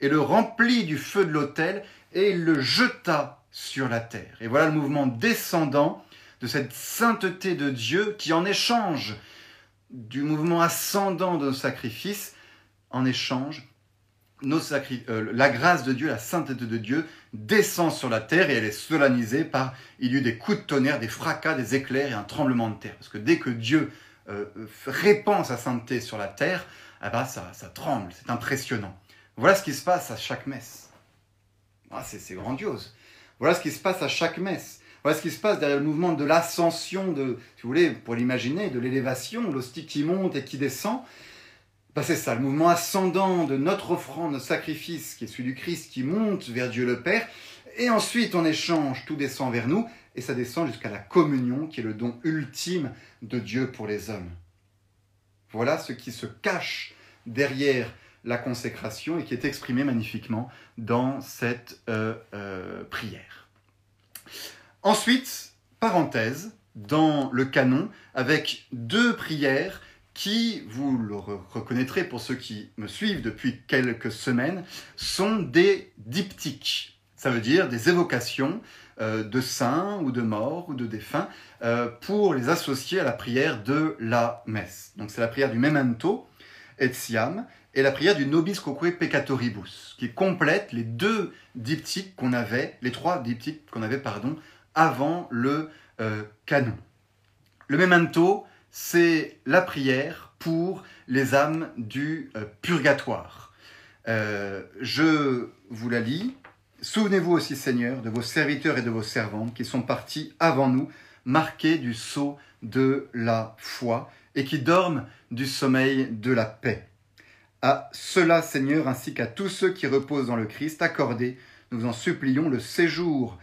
et le remplit du feu de l'autel et il le jeta sur la terre. Et voilà le mouvement descendant de cette sainteté de Dieu qui, en échange du mouvement ascendant de nos sacrifices, en échange, euh, la grâce de Dieu, la sainteté de Dieu descend sur la terre et elle est solennisée par, il y eut des coups de tonnerre, des fracas, des éclairs et un tremblement de terre. Parce que dès que Dieu euh, répand sa sainteté sur la terre, eh ben, ça, ça tremble, c'est impressionnant. Voilà ce qui se passe à chaque messe. Ah, c'est grandiose. Voilà ce qui se passe à chaque messe. Voilà ce qui se passe derrière le mouvement de l'ascension, de, si vous voulez, pour l'imaginer, de l'élévation, l'hostie qui monte et qui descend. Bah, c'est ça, le mouvement ascendant de notre offrande, notre sacrifice, qui est celui du Christ, qui monte vers Dieu le Père. Et ensuite, en échange, tout descend vers nous, et ça descend jusqu'à la communion, qui est le don ultime de Dieu pour les hommes. Voilà ce qui se cache derrière la consécration et qui est exprimé magnifiquement dans cette euh, euh, prière. Ensuite, parenthèse, dans le canon, avec deux prières qui, vous le reconnaîtrez pour ceux qui me suivent depuis quelques semaines, sont des diptyques. Ça veut dire des évocations euh, de saints ou de morts ou de défunts pour les associer à la prière de la messe. Donc c'est la prière du memento etiam et la prière du nobis quoque peccatoribus, qui complète les deux diptyques qu'on avait, les trois diptyques qu'on avait, pardon, avant le euh, canon. Le memento, c'est la prière pour les âmes du euh, purgatoire. Euh, je vous la lis. Souvenez-vous aussi, Seigneur, de vos serviteurs et de vos servantes qui sont partis avant nous, marqués du sceau de la foi, et qui dorment du sommeil de la paix. À cela, Seigneur, ainsi qu'à tous ceux qui reposent dans le Christ, accordez, nous en supplions, le séjour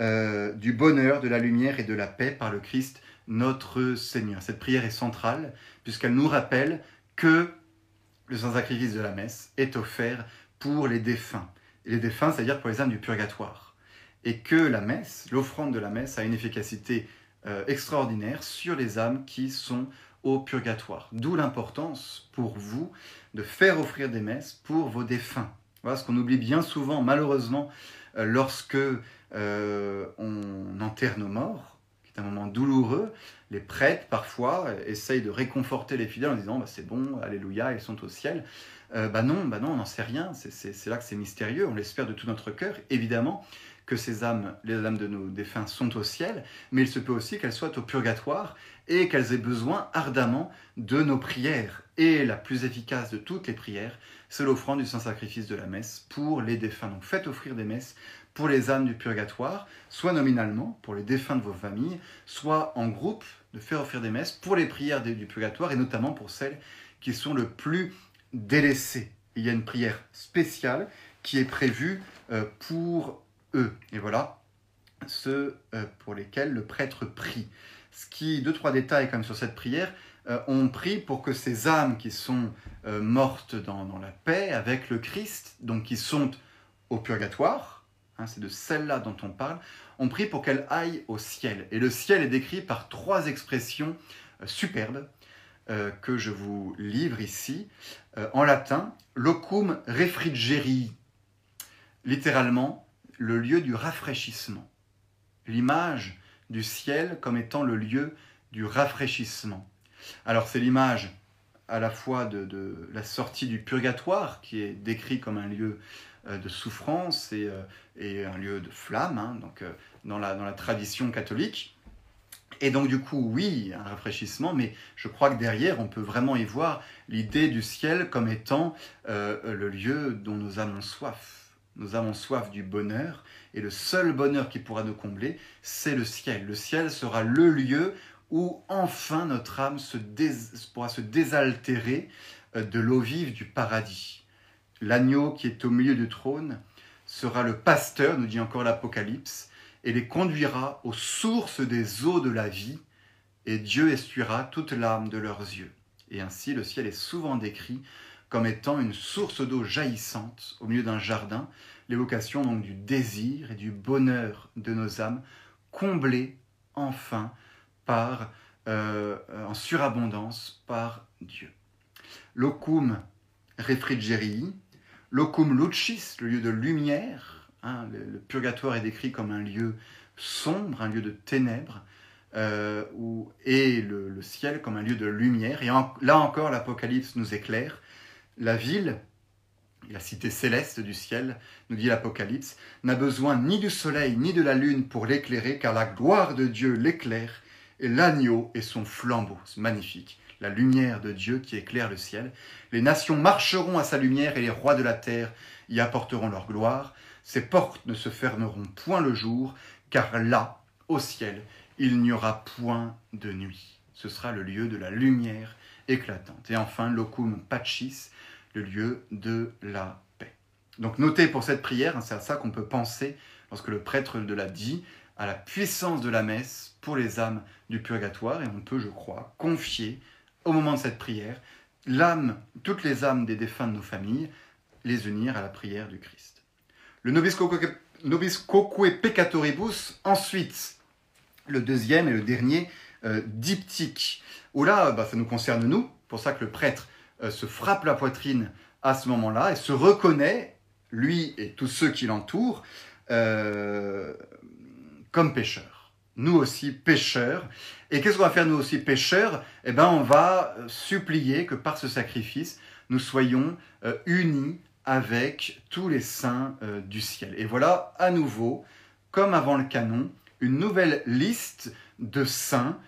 euh, du bonheur, de la lumière et de la paix par le Christ notre Seigneur. Cette prière est centrale puisqu'elle nous rappelle que le saint-sacrifice de la messe est offert pour les défunts. Les défunts, c'est-à-dire pour les âmes du purgatoire. Et que la messe, l'offrande de la messe, a une efficacité euh, extraordinaire sur les âmes qui sont au purgatoire. D'où l'importance pour vous de faire offrir des messes pour vos défunts. Voilà ce qu'on oublie bien souvent, malheureusement, euh, lorsque euh, on enterre nos morts, qui est un moment douloureux. Les prêtres, parfois, essayent de réconforter les fidèles en disant bah, c'est bon, alléluia, ils sont au ciel. Euh, bah non, bah non, on n'en sait rien. C'est là que c'est mystérieux. On l'espère de tout notre cœur, évidemment que ces âmes, les âmes de nos défunts, sont au ciel, mais il se peut aussi qu'elles soient au purgatoire et qu'elles aient besoin ardemment de nos prières. Et la plus efficace de toutes les prières, c'est l'offrande du Saint-Sacrifice de la messe pour les défunts. Donc faites offrir des messes pour les âmes du purgatoire, soit nominalement pour les défunts de vos familles, soit en groupe de faire offrir des messes pour les prières du purgatoire et notamment pour celles qui sont le plus délaissées. Il y a une prière spéciale qui est prévue euh, pour Et voilà ceux euh, pour lesquels le prêtre prie. Ce qui, deux, trois détails comme sur cette prière, euh, on prie pour que ces âmes qui sont mortes dans, la paix avec le Christ, donc qui sont au purgatoire, Hein, c'est de celle-là dont on parle, on prie pour qu'elle aille au ciel. Et le ciel est décrit par trois expressions euh, superbes euh, que je vous livre ici. Euh, en latin, locum refrigerii, littéralement le lieu du rafraîchissement. L'image du ciel comme étant le lieu du rafraîchissement. Alors c'est l'image à la fois de, la sortie du purgatoire, qui est décrit comme un lieu euh, de souffrance et, euh, un lieu de flamme, hein, donc, euh, dans, la, dans la tradition catholique. Et donc du coup, oui, un rafraîchissement, mais je crois que derrière, on peut vraiment y voir l'idée du ciel comme étant le lieu dont nous avons soif. Nous avons soif du bonheur, et le seul bonheur qui pourra nous combler, c'est le ciel. Le ciel sera le lieu où enfin notre âme se pourra se désaltérer de l'eau vive du paradis. L'agneau qui est au milieu du trône sera le pasteur, nous dit encore l'Apocalypse, et les conduira aux sources des eaux de la vie, et Dieu essuiera toute larme de leurs yeux. Et ainsi le ciel est souvent décrit comme étant une source d'eau jaillissante au milieu d'un jardin, l'évocation donc du désir et du bonheur de nos âmes, comblées enfin par, euh, en surabondance par Dieu. Locum refrigerii, Locum lucis, le lieu de lumière. Hein, le, purgatoire est décrit comme un lieu sombre, un lieu de ténèbres, euh, et le, ciel comme un lieu de lumière. Et là encore, l'Apocalypse nous éclaire. La ville, la cité céleste du ciel, nous dit l'Apocalypse, n'a besoin ni du soleil ni de la lune pour l'éclairer, car la gloire de Dieu l'éclaire, et l'agneau est son flambeau. Magnifique la lumière de Dieu qui éclaire le ciel. Les nations marcheront à sa lumière et les rois de la terre y apporteront leur gloire. Ses portes ne se fermeront point le jour, car là, au ciel, il n'y aura point de nuit. Ce sera le lieu de la lumière éclatante. Et enfin, locum pacis, le lieu de la paix. Donc notez pour cette prière, hein, c'est à ça qu'on peut penser lorsque le prêtre de la dit, à la puissance de la messe pour les âmes du purgatoire, et on peut, je crois, confier au moment de cette prière, l'âme, toutes les âmes des défunts de nos familles, les unir à la prière du Christ. Le nobis coque peccatoribus, ensuite, le deuxième et le dernier euh, diptyque, où là, bah, ça nous concerne nous, pour ça que le prêtre se frappe la poitrine à ce moment-là et se reconnaît, lui et tous ceux qui l'entourent, euh, comme pécheurs nous aussi pécheurs. Et qu'est-ce qu'on va faire nous aussi pécheurs Eh bien, on va euh, supplier que par ce sacrifice, nous soyons euh, unis avec tous les saints euh, du ciel. Et voilà à nouveau, comme avant le canon, une nouvelle liste de saints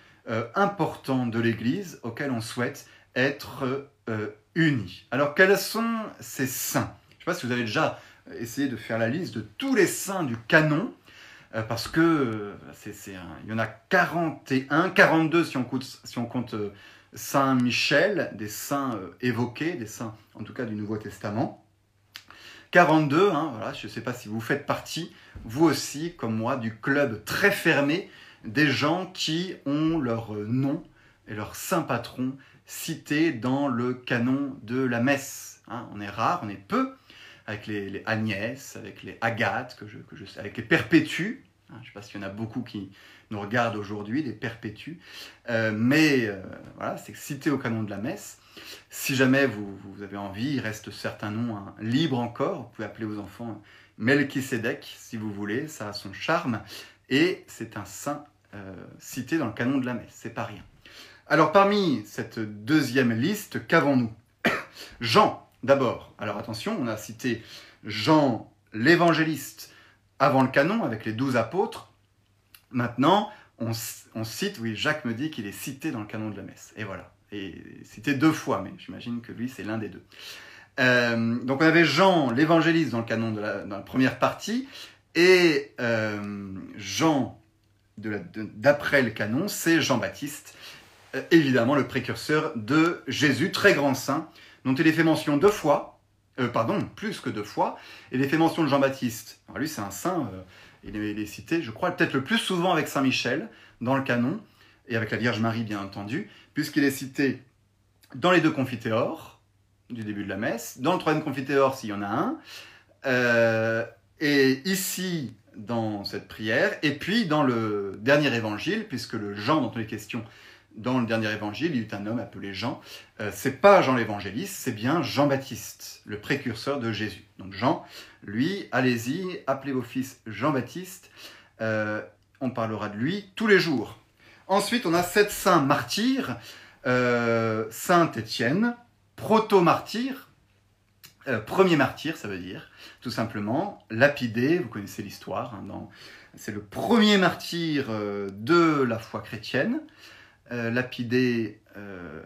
importants de l'Église auxquels on souhaite être unis. Alors, quels sont ces saints? Je sais pas si vous avez déjà essayé de faire la liste de tous les saints du canon, euh, parce que euh, c'est, il y en a 41, 42 si on compte, si on compte euh, Saint Michel, des saints évoqués, des saints en tout cas du Nouveau Testament. 42, hein, voilà, je ne sais pas si vous faites partie, vous aussi, comme moi, du club très fermé des gens qui ont leur nom et leur saint patron cités dans le canon de la messe. Hein. on est rare, on est peu, avec les, Agnès, avec les Agathe, que je, avec les Perpétues. Hein. je ne sais pas s'il y en a beaucoup qui nous regardent aujourd'hui, les Perpétues. Euh, mais euh, voilà, c'est cité au canon de la messe. Si jamais vous, avez envie, il reste certains noms hein, libres encore. Vous pouvez appeler vos enfants Melchisedec si vous voulez, ça a son charme. Et c'est un saint euh, cité dans le canon de la messe, c'est pas rien. Alors parmi cette deuxième liste, qu'avons-nous? Jean, d'abord. Alors attention, on a cité Jean l'évangéliste avant le canon avec les douze apôtres. Maintenant, on, cite, oui, Jacques me dit qu'il est cité dans le canon de la messe. Et voilà. Et cité deux fois, mais j'imagine que lui, c'est l'un des deux. Euh, donc on avait Jean l'évangéliste dans le canon de la, dans la première partie, et euh, Jean d'après le canon, c'est Jean-Baptiste, évidemment le précurseur de Jésus, très grand saint, dont il est fait mention deux fois, euh, pardon, plus que deux fois, il est fait mention de Jean-Baptiste. Lui, c'est un saint, euh, il, est, cité, je crois, peut-être le plus souvent avec Saint Michel dans le canon, et avec la Vierge Marie, bien entendu, puisqu'il est cité dans les deux confiteors du début de la messe, dans le troisième confiteor s'il y en a un, et ici, dans cette prière, et puis dans le dernier évangile, puisque le Jean dont on est question dans le dernier évangile, il y a un homme appelé Jean. Euh, c'est pas Jean l'évangéliste, c'est bien Jean-Baptiste, le précurseur de Jésus. Donc Jean, lui, allez-y, appelez vos fils Jean-Baptiste. Euh, on parlera de lui tous les jours. Ensuite, on a sept saints martyrs. Euh, Saint Étienne, proto-martyr, premier martyr, ça veut dire tout simplement, lapidé, vous connaissez l'histoire, hein, c'est le premier martyr euh, de la foi chrétienne, euh, lapidé euh,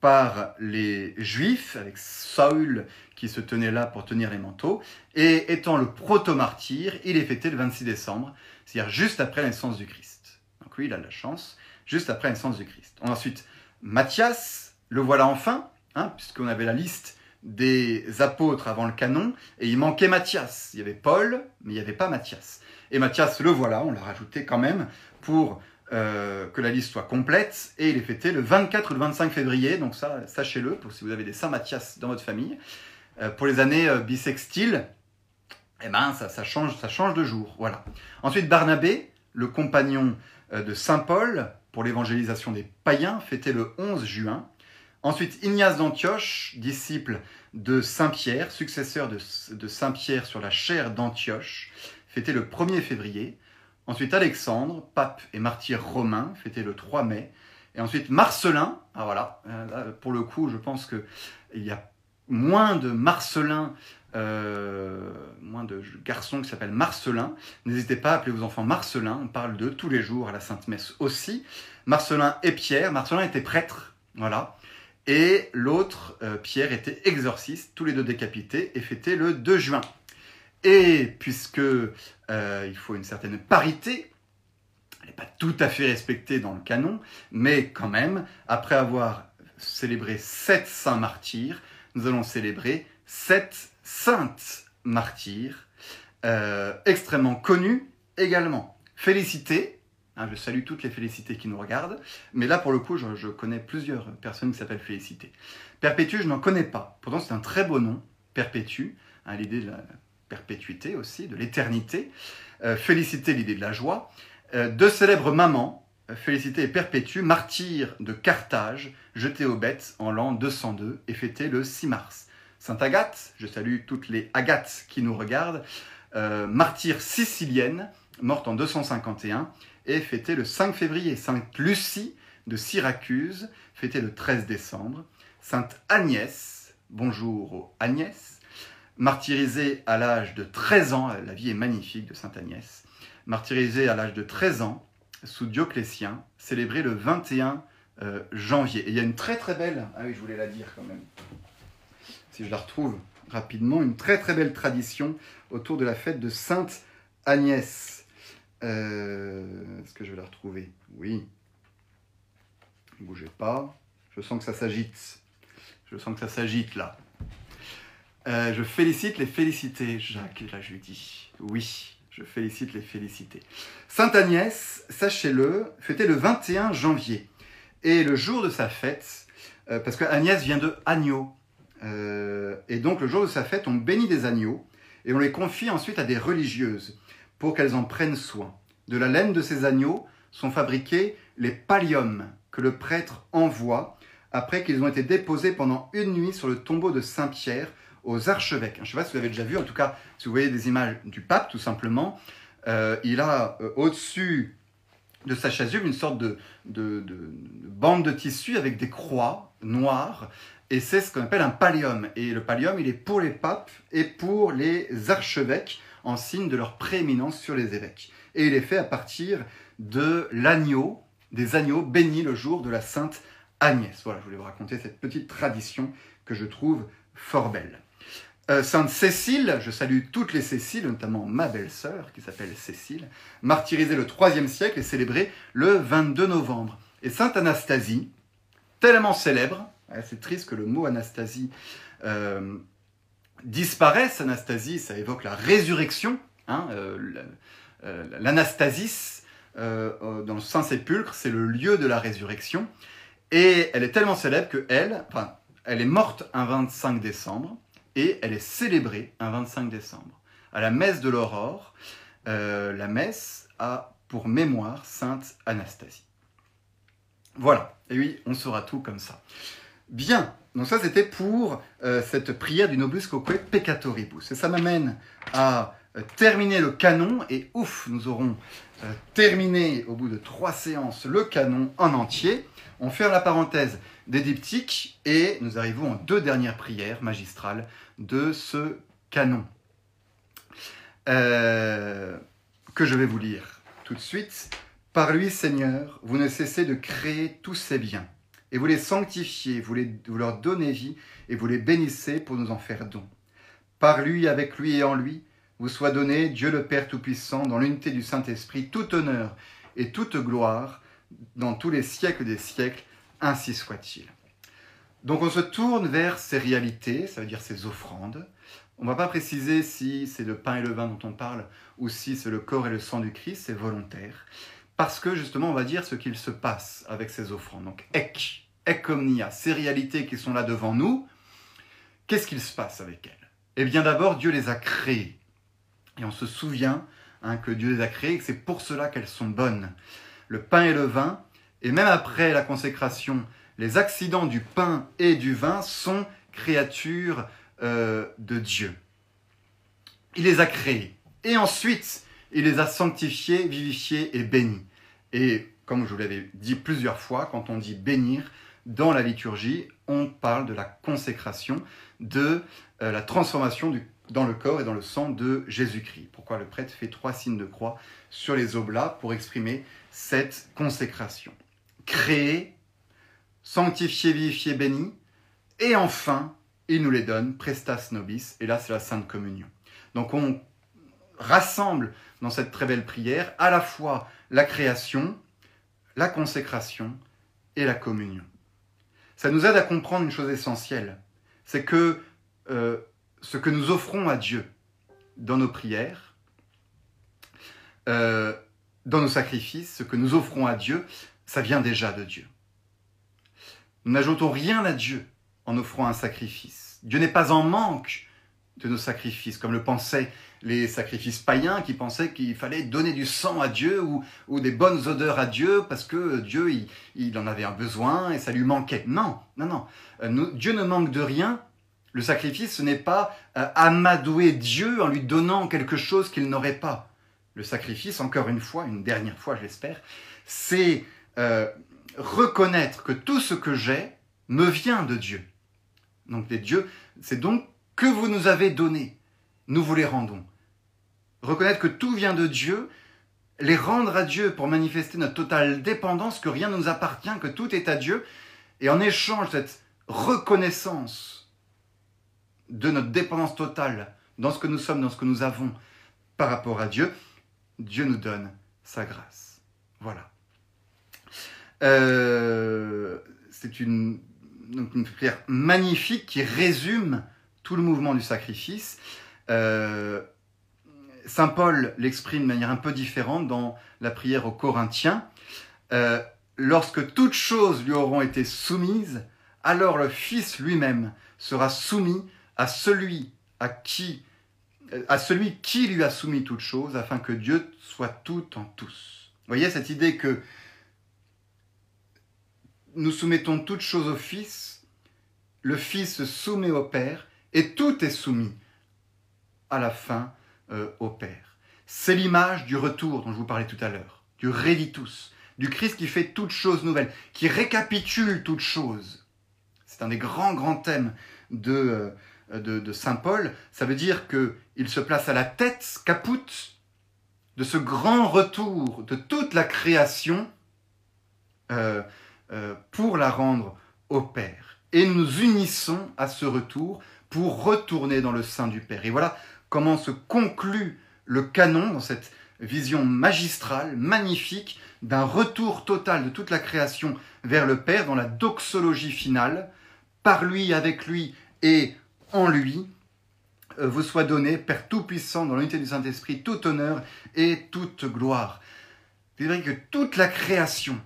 par les juifs, avec Saül qui se tenait là pour tenir les manteaux, et étant le proto-martyr, il est fêté le 26 décembre, c'est-à-dire juste après la du Christ. Donc oui, il a de la chance, juste après la du Christ. Ensuite, Matthias, le voilà enfin, hein, puisqu'on avait la liste des apôtres avant le canon, et il manquait Matthias. Il y avait Paul, mais il n'y avait pas Matthias. Et Matthias, le voilà, on l'a rajouté quand même pour euh, que la liste soit complète, et il est fêté le 24 ou le 25 février, donc ça, sachez-le, pour si vous avez des Saint Matthias dans votre famille. Euh, pour les années euh, bissextiles, eh ben, ça, change, ça change de jour, voilà. Ensuite, Barnabé, le compagnon de Saint Paul, pour l'évangélisation des païens, fêté le 11 juin. Ensuite, Ignace d'Antioche, disciple de Saint Pierre, successeur de, Saint Pierre sur la chaire d'Antioche, fêté le 1er février. Ensuite, Alexandre, pape et martyr romain, fêté le 3 mai. Et ensuite, Marcelin, ah voilà, euh, pour le coup, je pense qu'il y a moins de Marcelin, euh, moins de garçons qui s'appellent Marcelin. N'hésitez pas à appeler vos enfants Marcelin, on parle d'eux tous les jours à la Sainte Messe aussi. Marcelin et Pierre, Marcelin était prêtre, voilà. Et l'autre, euh, Pierre, était exorciste, tous les deux décapités, et fêté le 2 juin. Et puisque euh, il faut une certaine parité, elle n'est pas tout à fait respectée dans le canon, mais quand même, après avoir célébré sept saints martyrs, nous allons célébrer sept saintes martyrs, euh, extrêmement connues également. Félicité Hein, je salue toutes les Félicités qui nous regardent. Mais là, pour le coup, je, connais plusieurs personnes qui s'appellent Félicité. Perpétue, je n'en connais pas. Pourtant, c'est un très beau nom, Perpétue. Hein, l'idée de la perpétuité aussi, de l'éternité. Euh, Félicité, l'idée de la joie. Euh, deux célèbres mamans, euh, Félicité et Perpétue, martyrs de Carthage, jetés aux bêtes en l'an 202 et fêtés le 6 mars. Sainte Agathe, je salue toutes les Agathes qui nous regardent, martyre sicilienne, morte en 251, et fêtée le 5 février. Sainte Lucie de Syracuse, fêtée le 13 décembre. Sainte Agnès, bonjour Agnès, martyrisée à l'âge de 13 ans, la vie est magnifique de Sainte Agnès, martyrisée à l'âge de 13 ans sous Dioclétien, célébrée le 21 euh, janvier. Et il y a une très très belle, ah oui je voulais la dire quand même, si je la retrouve, rapidement une très très belle tradition autour de la fête de Sainte Agnès. Euh, est-ce que je vais la retrouver? Oui. Ne bougez pas. Je sens que ça s'agite. Je sens que ça s'agite là. Euh, je félicite les félicités, Jacques et la Judy. Oui, je félicite les félicités. Sainte Agnès, sachez-le, fêtait le 21 janvier. Et le jour de sa fête, euh, parce que Agnès vient de agneau. Euh, et donc le jour de sa fête, on bénit des agneaux et on les confie ensuite à des religieuses pour qu'elles en prennent soin. De la laine de ces agneaux sont fabriqués les palliums que le prêtre envoie après qu'ils ont été déposés pendant une nuit sur le tombeau de Saint-Pierre aux archevêques. Je ne sais pas si vous avez déjà vu, en tout cas, si vous voyez des images du pape, tout simplement, euh, il a au-dessus de sa chasuble une sorte de, bande de tissu avec des croix noires. Et c'est ce qu'on appelle un pallium. Et le pallium, il est pour les papes et pour les archevêques, en signe de leur prééminence sur les évêques. Et il est fait à partir de l'agneau, des agneaux bénis le jour de la Sainte Agnès. Voilà, je voulais vous raconter cette petite tradition que je trouve fort belle. Euh, Sainte Cécile, je salue toutes les Céciles, notamment ma belle-sœur qui s'appelle Cécile, martyrisée le IIIe siècle et célébrée le 22 novembre. Et Sainte Anastasie, tellement célèbre, c'est triste que le mot Anastasie euh, disparaisse. Anastasie, ça évoque la résurrection, hein, euh, l'anastasis dans le Saint-Sépulcre, c'est le lieu de la résurrection. Et elle est tellement célèbre que elle, enfin, elle est morte un 25 décembre et elle est célébrée un 25 décembre. À la messe de l'aurore, euh, la messe a pour mémoire Sainte Anastasie. Voilà, et oui, on saura tout comme ça. Bien, donc ça c'était pour euh, cette prière du Nobus Coque Peccatoribus. Et ça m'amène à euh, terminer le canon, et ouf, nous aurons terminé au bout de trois séances le canon en entier. On ferme la parenthèse des diptyques et nous arrivons aux deux dernières prières magistrales de ce canon euh, que je vais vous lire tout de suite. Par lui, Seigneur, vous ne cessez de créer tous ces biens et vous les sanctifiez, vous, vous leur donnez vie et vous les bénissez pour nous en faire don. Par lui, avec lui et en lui, vous soit donné, Dieu le Père Tout-Puissant, dans l'unité du Saint-Esprit, tout honneur et toute gloire dans tous les siècles des siècles, ainsi soit-il. Donc on se tourne vers ces réalités, ça veut dire ces offrandes. On ne va pas préciser si c'est le pain et le vin dont on parle ou si c'est le corps et le sang du Christ, c'est volontaire. Parce que justement, on va dire ce qu'il se passe avec ces offrandes. Donc, ek, ekomnia, ces réalités qui sont là devant nous, qu'est-ce qu'il se passe avec elles? Eh bien d'abord, Dieu les a créées. Et on se souvient hein, que Dieu les a créées et que c'est pour cela qu'elles sont bonnes. Le pain et le vin, et même après la consécration, les accidents du pain et du vin sont créatures euh, de Dieu. Il les a créés. Et ensuite, il les a sanctifiés, vivifiés et bénis. Et comme je vous l'avais dit plusieurs fois, quand on dit bénir, dans la liturgie, on parle de la consécration, de euh, la transformation dans le corps et dans le sang de Jésus-Christ. Pourquoi le prêtre fait trois signes de croix sur les oblats pour exprimer cette consécration. Créer sanctifié, vivifié, béni. Et enfin, il nous les donne, prestas nobis, et là c'est la Sainte Communion. Donc on rassemble dans cette très belle prière à la fois la création, la consécration et la communion. Ça nous aide à comprendre une chose essentielle, c'est que euh, ce que nous offrons à Dieu dans nos prières, euh, dans nos sacrifices, ce que nous offrons à Dieu, ça vient déjà de Dieu. Nous n'ajoutons rien à Dieu en offrant un sacrifice. Dieu n'est pas en manque de nos sacrifices, comme le pensaient les sacrifices païens qui pensaient qu'il fallait donner du sang à Dieu ou, des bonnes odeurs à Dieu parce que Dieu, il, en avait un besoin et ça lui manquait. Non, non, non. Euh, Dieu ne manque de rien. Le sacrifice, ce n'est pas euh, amadouer Dieu en lui donnant quelque chose qu'il n'aurait pas. Le sacrifice, encore une fois, une dernière fois, j'espère, c'est euh, reconnaître que tout ce que j'ai me vient de Dieu. Donc les dieux, c'est donc que vous nous avez donné, nous vous les rendons. Reconnaître que tout vient de Dieu, les rendre à Dieu pour manifester notre totale dépendance, que rien ne nous appartient, que tout est à Dieu, et en échange cette reconnaissance de notre dépendance totale dans ce que nous sommes, dans ce que nous avons par rapport à Dieu, Dieu nous donne sa grâce. Voilà. Euh, c'est une, prière magnifique qui résume tout le mouvement du sacrifice. Euh, Saint Paul l'exprime de manière un peu différente dans la prière aux Corinthiens. Euh, lorsque toutes choses lui auront été soumises, alors le Fils lui-même sera soumis à celui à qui à celui qui lui a soumis toutes choses, afin que Dieu soit tout en tous. Vous voyez cette idée que nous soumettons toutes choses au Fils, le Fils se soumet au Père, et tout est soumis à la fin euh, au Père. C'est l'image du retour dont je vous parlais tout à l'heure, du Réditus, du Christ qui fait toutes choses nouvelles, qui récapitule toutes choses. C'est un des grands, grands thèmes de, euh, de, Saint Paul. Ça veut dire qu'il se place à la tête, caput, de ce grand retour de toute la création euh, euh, pour la rendre au Père. Et nous unissons à ce retour pour retourner dans le sein du Père. Et voilà comment se conclut le canon dans cette vision magistrale, magnifique, d'un retour total de toute la création vers le Père dans la doxologie finale, par lui, avec lui et en lui, euh, vous soit donné, Père Tout-Puissant, dans l'unité du Saint-Esprit, tout honneur et toute gloire. C'est vrai que toute la création,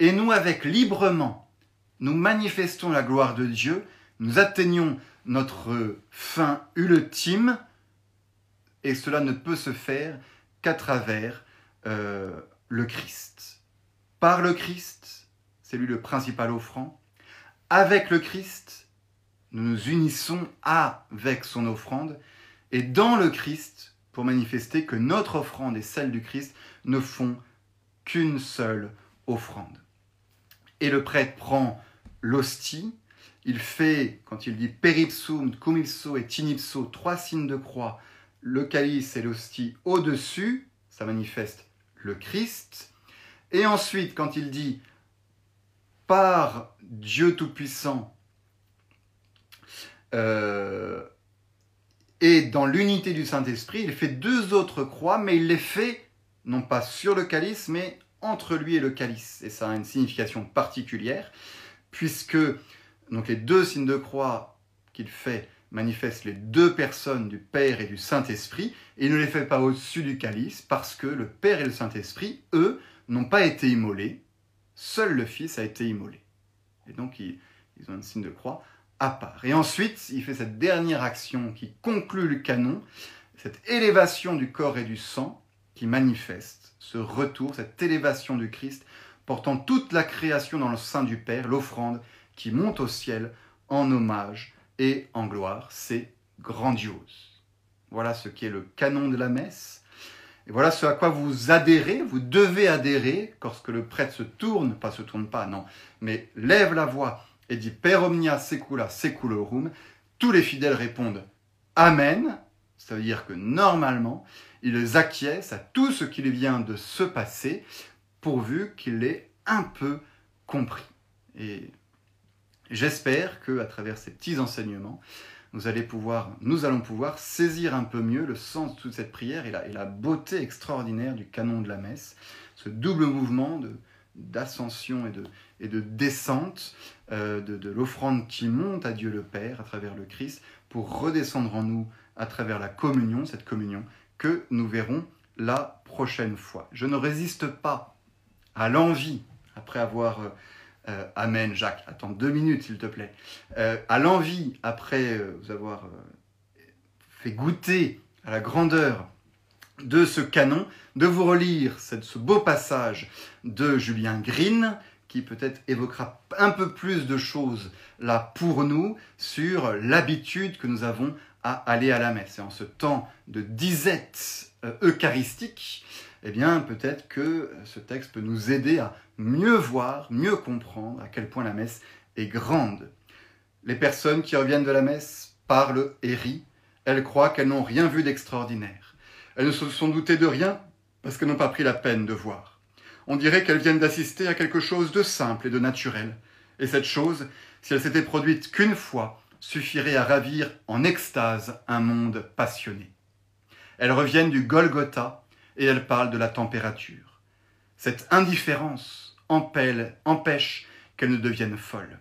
et nous avec librement, nous manifestons la gloire de Dieu, nous atteignons notre fin ultime, et cela ne peut se faire qu'à travers euh, le Christ. Par le Christ, c'est lui le principal offrant. Avec le Christ, nous nous unissons avec son offrande. Et dans le Christ, pour manifester que notre offrande et celle du Christ ne font qu'une seule offrande. Et le prêtre prend l'hostie, il fait, quand il dit peripsum, cumipso et tinipso, trois signes de croix, le calice et l'hostie au-dessus, ça manifeste le Christ. Et ensuite, quand il dit par Dieu Tout-Puissant euh, et dans l'unité du Saint-Esprit, il fait deux autres croix, mais il les fait non pas sur le calice, mais entre lui et le calice. Et ça a une signification particulière, puisque donc les deux signes de croix qu'il fait manifestent les deux personnes du Père et du Saint-Esprit, et il ne les fait pas au-dessus du calice, parce que le Père et le Saint-Esprit, eux, n'ont pas été immolés, seul le Fils a été immolé. Et donc ils, ont un signe de croix à part. Et ensuite, il fait cette dernière action qui conclut le canon, cette élévation du corps et du sang qui manifeste ce retour, cette élévation du Christ, portant toute la création dans le sein du Père, l'offrande qui monte au ciel en hommage et en gloire. C'est grandiose. Voilà ce qui est le canon de la messe. Et voilà ce à quoi vous adhérez, vous devez adhérer lorsque le prêtre se tourne, pas se tourne pas, non, mais lève la voix et dit Per omnia secula seculorum. Tous les fidèles répondent Amen. Ça veut dire que normalement, ils acquiescent à tout ce qui vient de se passer, pourvu qu'il l'ait un peu compris. Et j'espère que, à travers ces petits enseignements, nous, allons pouvoir, saisir un peu mieux le sens de toute cette prière et la, beauté extraordinaire du canon de la messe, ce double mouvement d'ascension et de, descente euh, de, de l'offrande qui monte à Dieu le Père à travers le Christ pour redescendre en nous à travers la communion, cette communion que nous verrons la prochaine fois. Je ne résiste pas à l'envie, après avoir... Euh, euh, Amen, Jacques. Attends deux minutes, s'il te plaît. À l'envie, après vous avoir fait goûter à la grandeur de ce canon, de vous relire ce beau passage de Julien Green, qui peut-être évoquera un peu plus de choses là pour nous sur l'habitude que nous avons à aller à la messe. Et en ce temps de disette euh, eucharistique, eh bien peut-être que ce texte peut nous aider à mieux voir, mieux comprendre à quel point la messe est grande. Les personnes qui reviennent de la messe parlent et rient. Elles croient qu'elles n'ont rien vu d'extraordinaire. Elles ne se sont doutées de rien parce qu'elles n'ont pas pris la peine de voir on dirait qu'elles viennent d'assister à quelque chose de simple et de naturel. Et cette chose, si elle s'était produite qu'une fois, suffirait à ravir en extase un monde passionné. Elles reviennent du Golgotha et elles parlent de la température. Cette indifférence empêche qu'elles ne deviennent folles.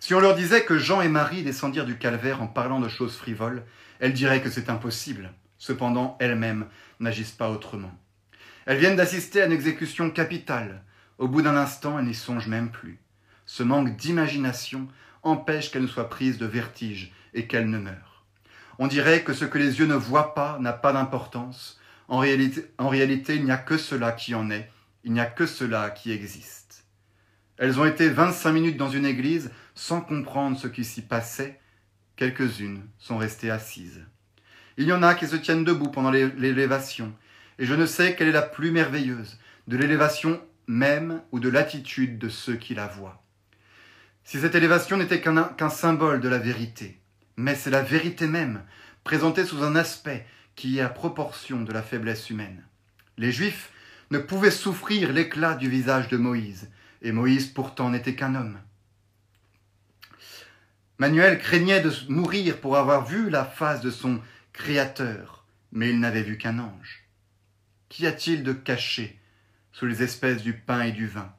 Si on leur disait que Jean et Marie descendirent du calvaire en parlant de choses frivoles, elles diraient que c'est impossible. Cependant, elles-mêmes n'agissent pas autrement. Elles viennent d'assister à une exécution capitale. Au bout d'un instant, elles n'y songent même plus. Ce manque d'imagination empêche qu'elles ne soient prises de vertige et qu'elles ne meurent. On dirait que ce que les yeux ne voient pas n'a pas d'importance. En réalité, en réalité, il n'y a que cela qui en est, il n'y a que cela qui existe. Elles ont été 25 minutes dans une église sans comprendre ce qui s'y passait. Quelques-unes sont restées assises. Il y en a qui se tiennent debout pendant l'élévation, et je ne sais quelle est la plus merveilleuse, de l'élévation même ou de l'attitude de ceux qui la voient. Si cette élévation n'était qu'un symbole de la vérité, mais c'est la vérité même, présentée sous un aspect qui est à proportion de la faiblesse humaine. Les Juifs ne pouvaient souffrir l'éclat du visage de Moïse, et Moïse pourtant n'était qu'un homme. Manuel craignait de mourir pour avoir vu la face de son Créateur, mais il n'avait vu qu'un ange. Qu'y a-t-il de caché sous les espèces du pain et du vin?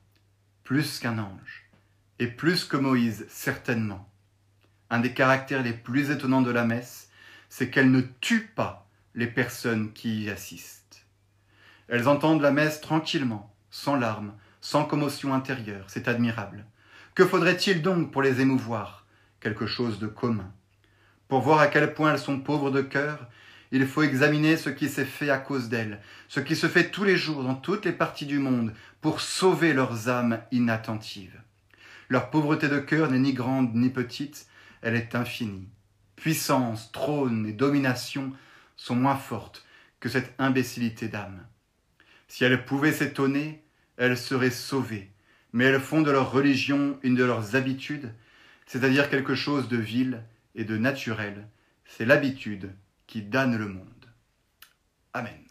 Plus qu'un ange, et plus que Moïse, certainement. Un des caractères les plus étonnants de la messe, c'est qu'elle ne tue pas les personnes qui y assistent. Elles entendent la messe tranquillement, sans larmes, sans commotion intérieure, c'est admirable. Que faudrait-il donc pour les émouvoir? Quelque chose de commun. Pour voir à quel point elles sont pauvres de cœur, il faut examiner ce qui s'est fait à cause d'elles, ce qui se fait tous les jours dans toutes les parties du monde pour sauver leurs âmes inattentives. Leur pauvreté de cœur n'est ni grande ni petite, elle est infinie. Puissance, trône et domination sont moins fortes que cette imbécilité d'âme. Si elles pouvaient s'étonner, elles seraient sauvées, mais elles font de leur religion une de leurs habitudes, c'est-à-dire quelque chose de vil et de naturel. C'est l'habitude qui damne le monde. Amen.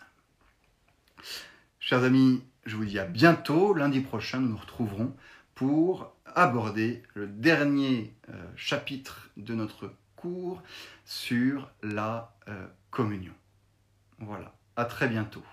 Chers amis, je vous dis à bientôt. Lundi prochain, nous nous retrouverons pour aborder le dernier euh, chapitre de notre cours sur la euh, communion. Voilà, à très bientôt.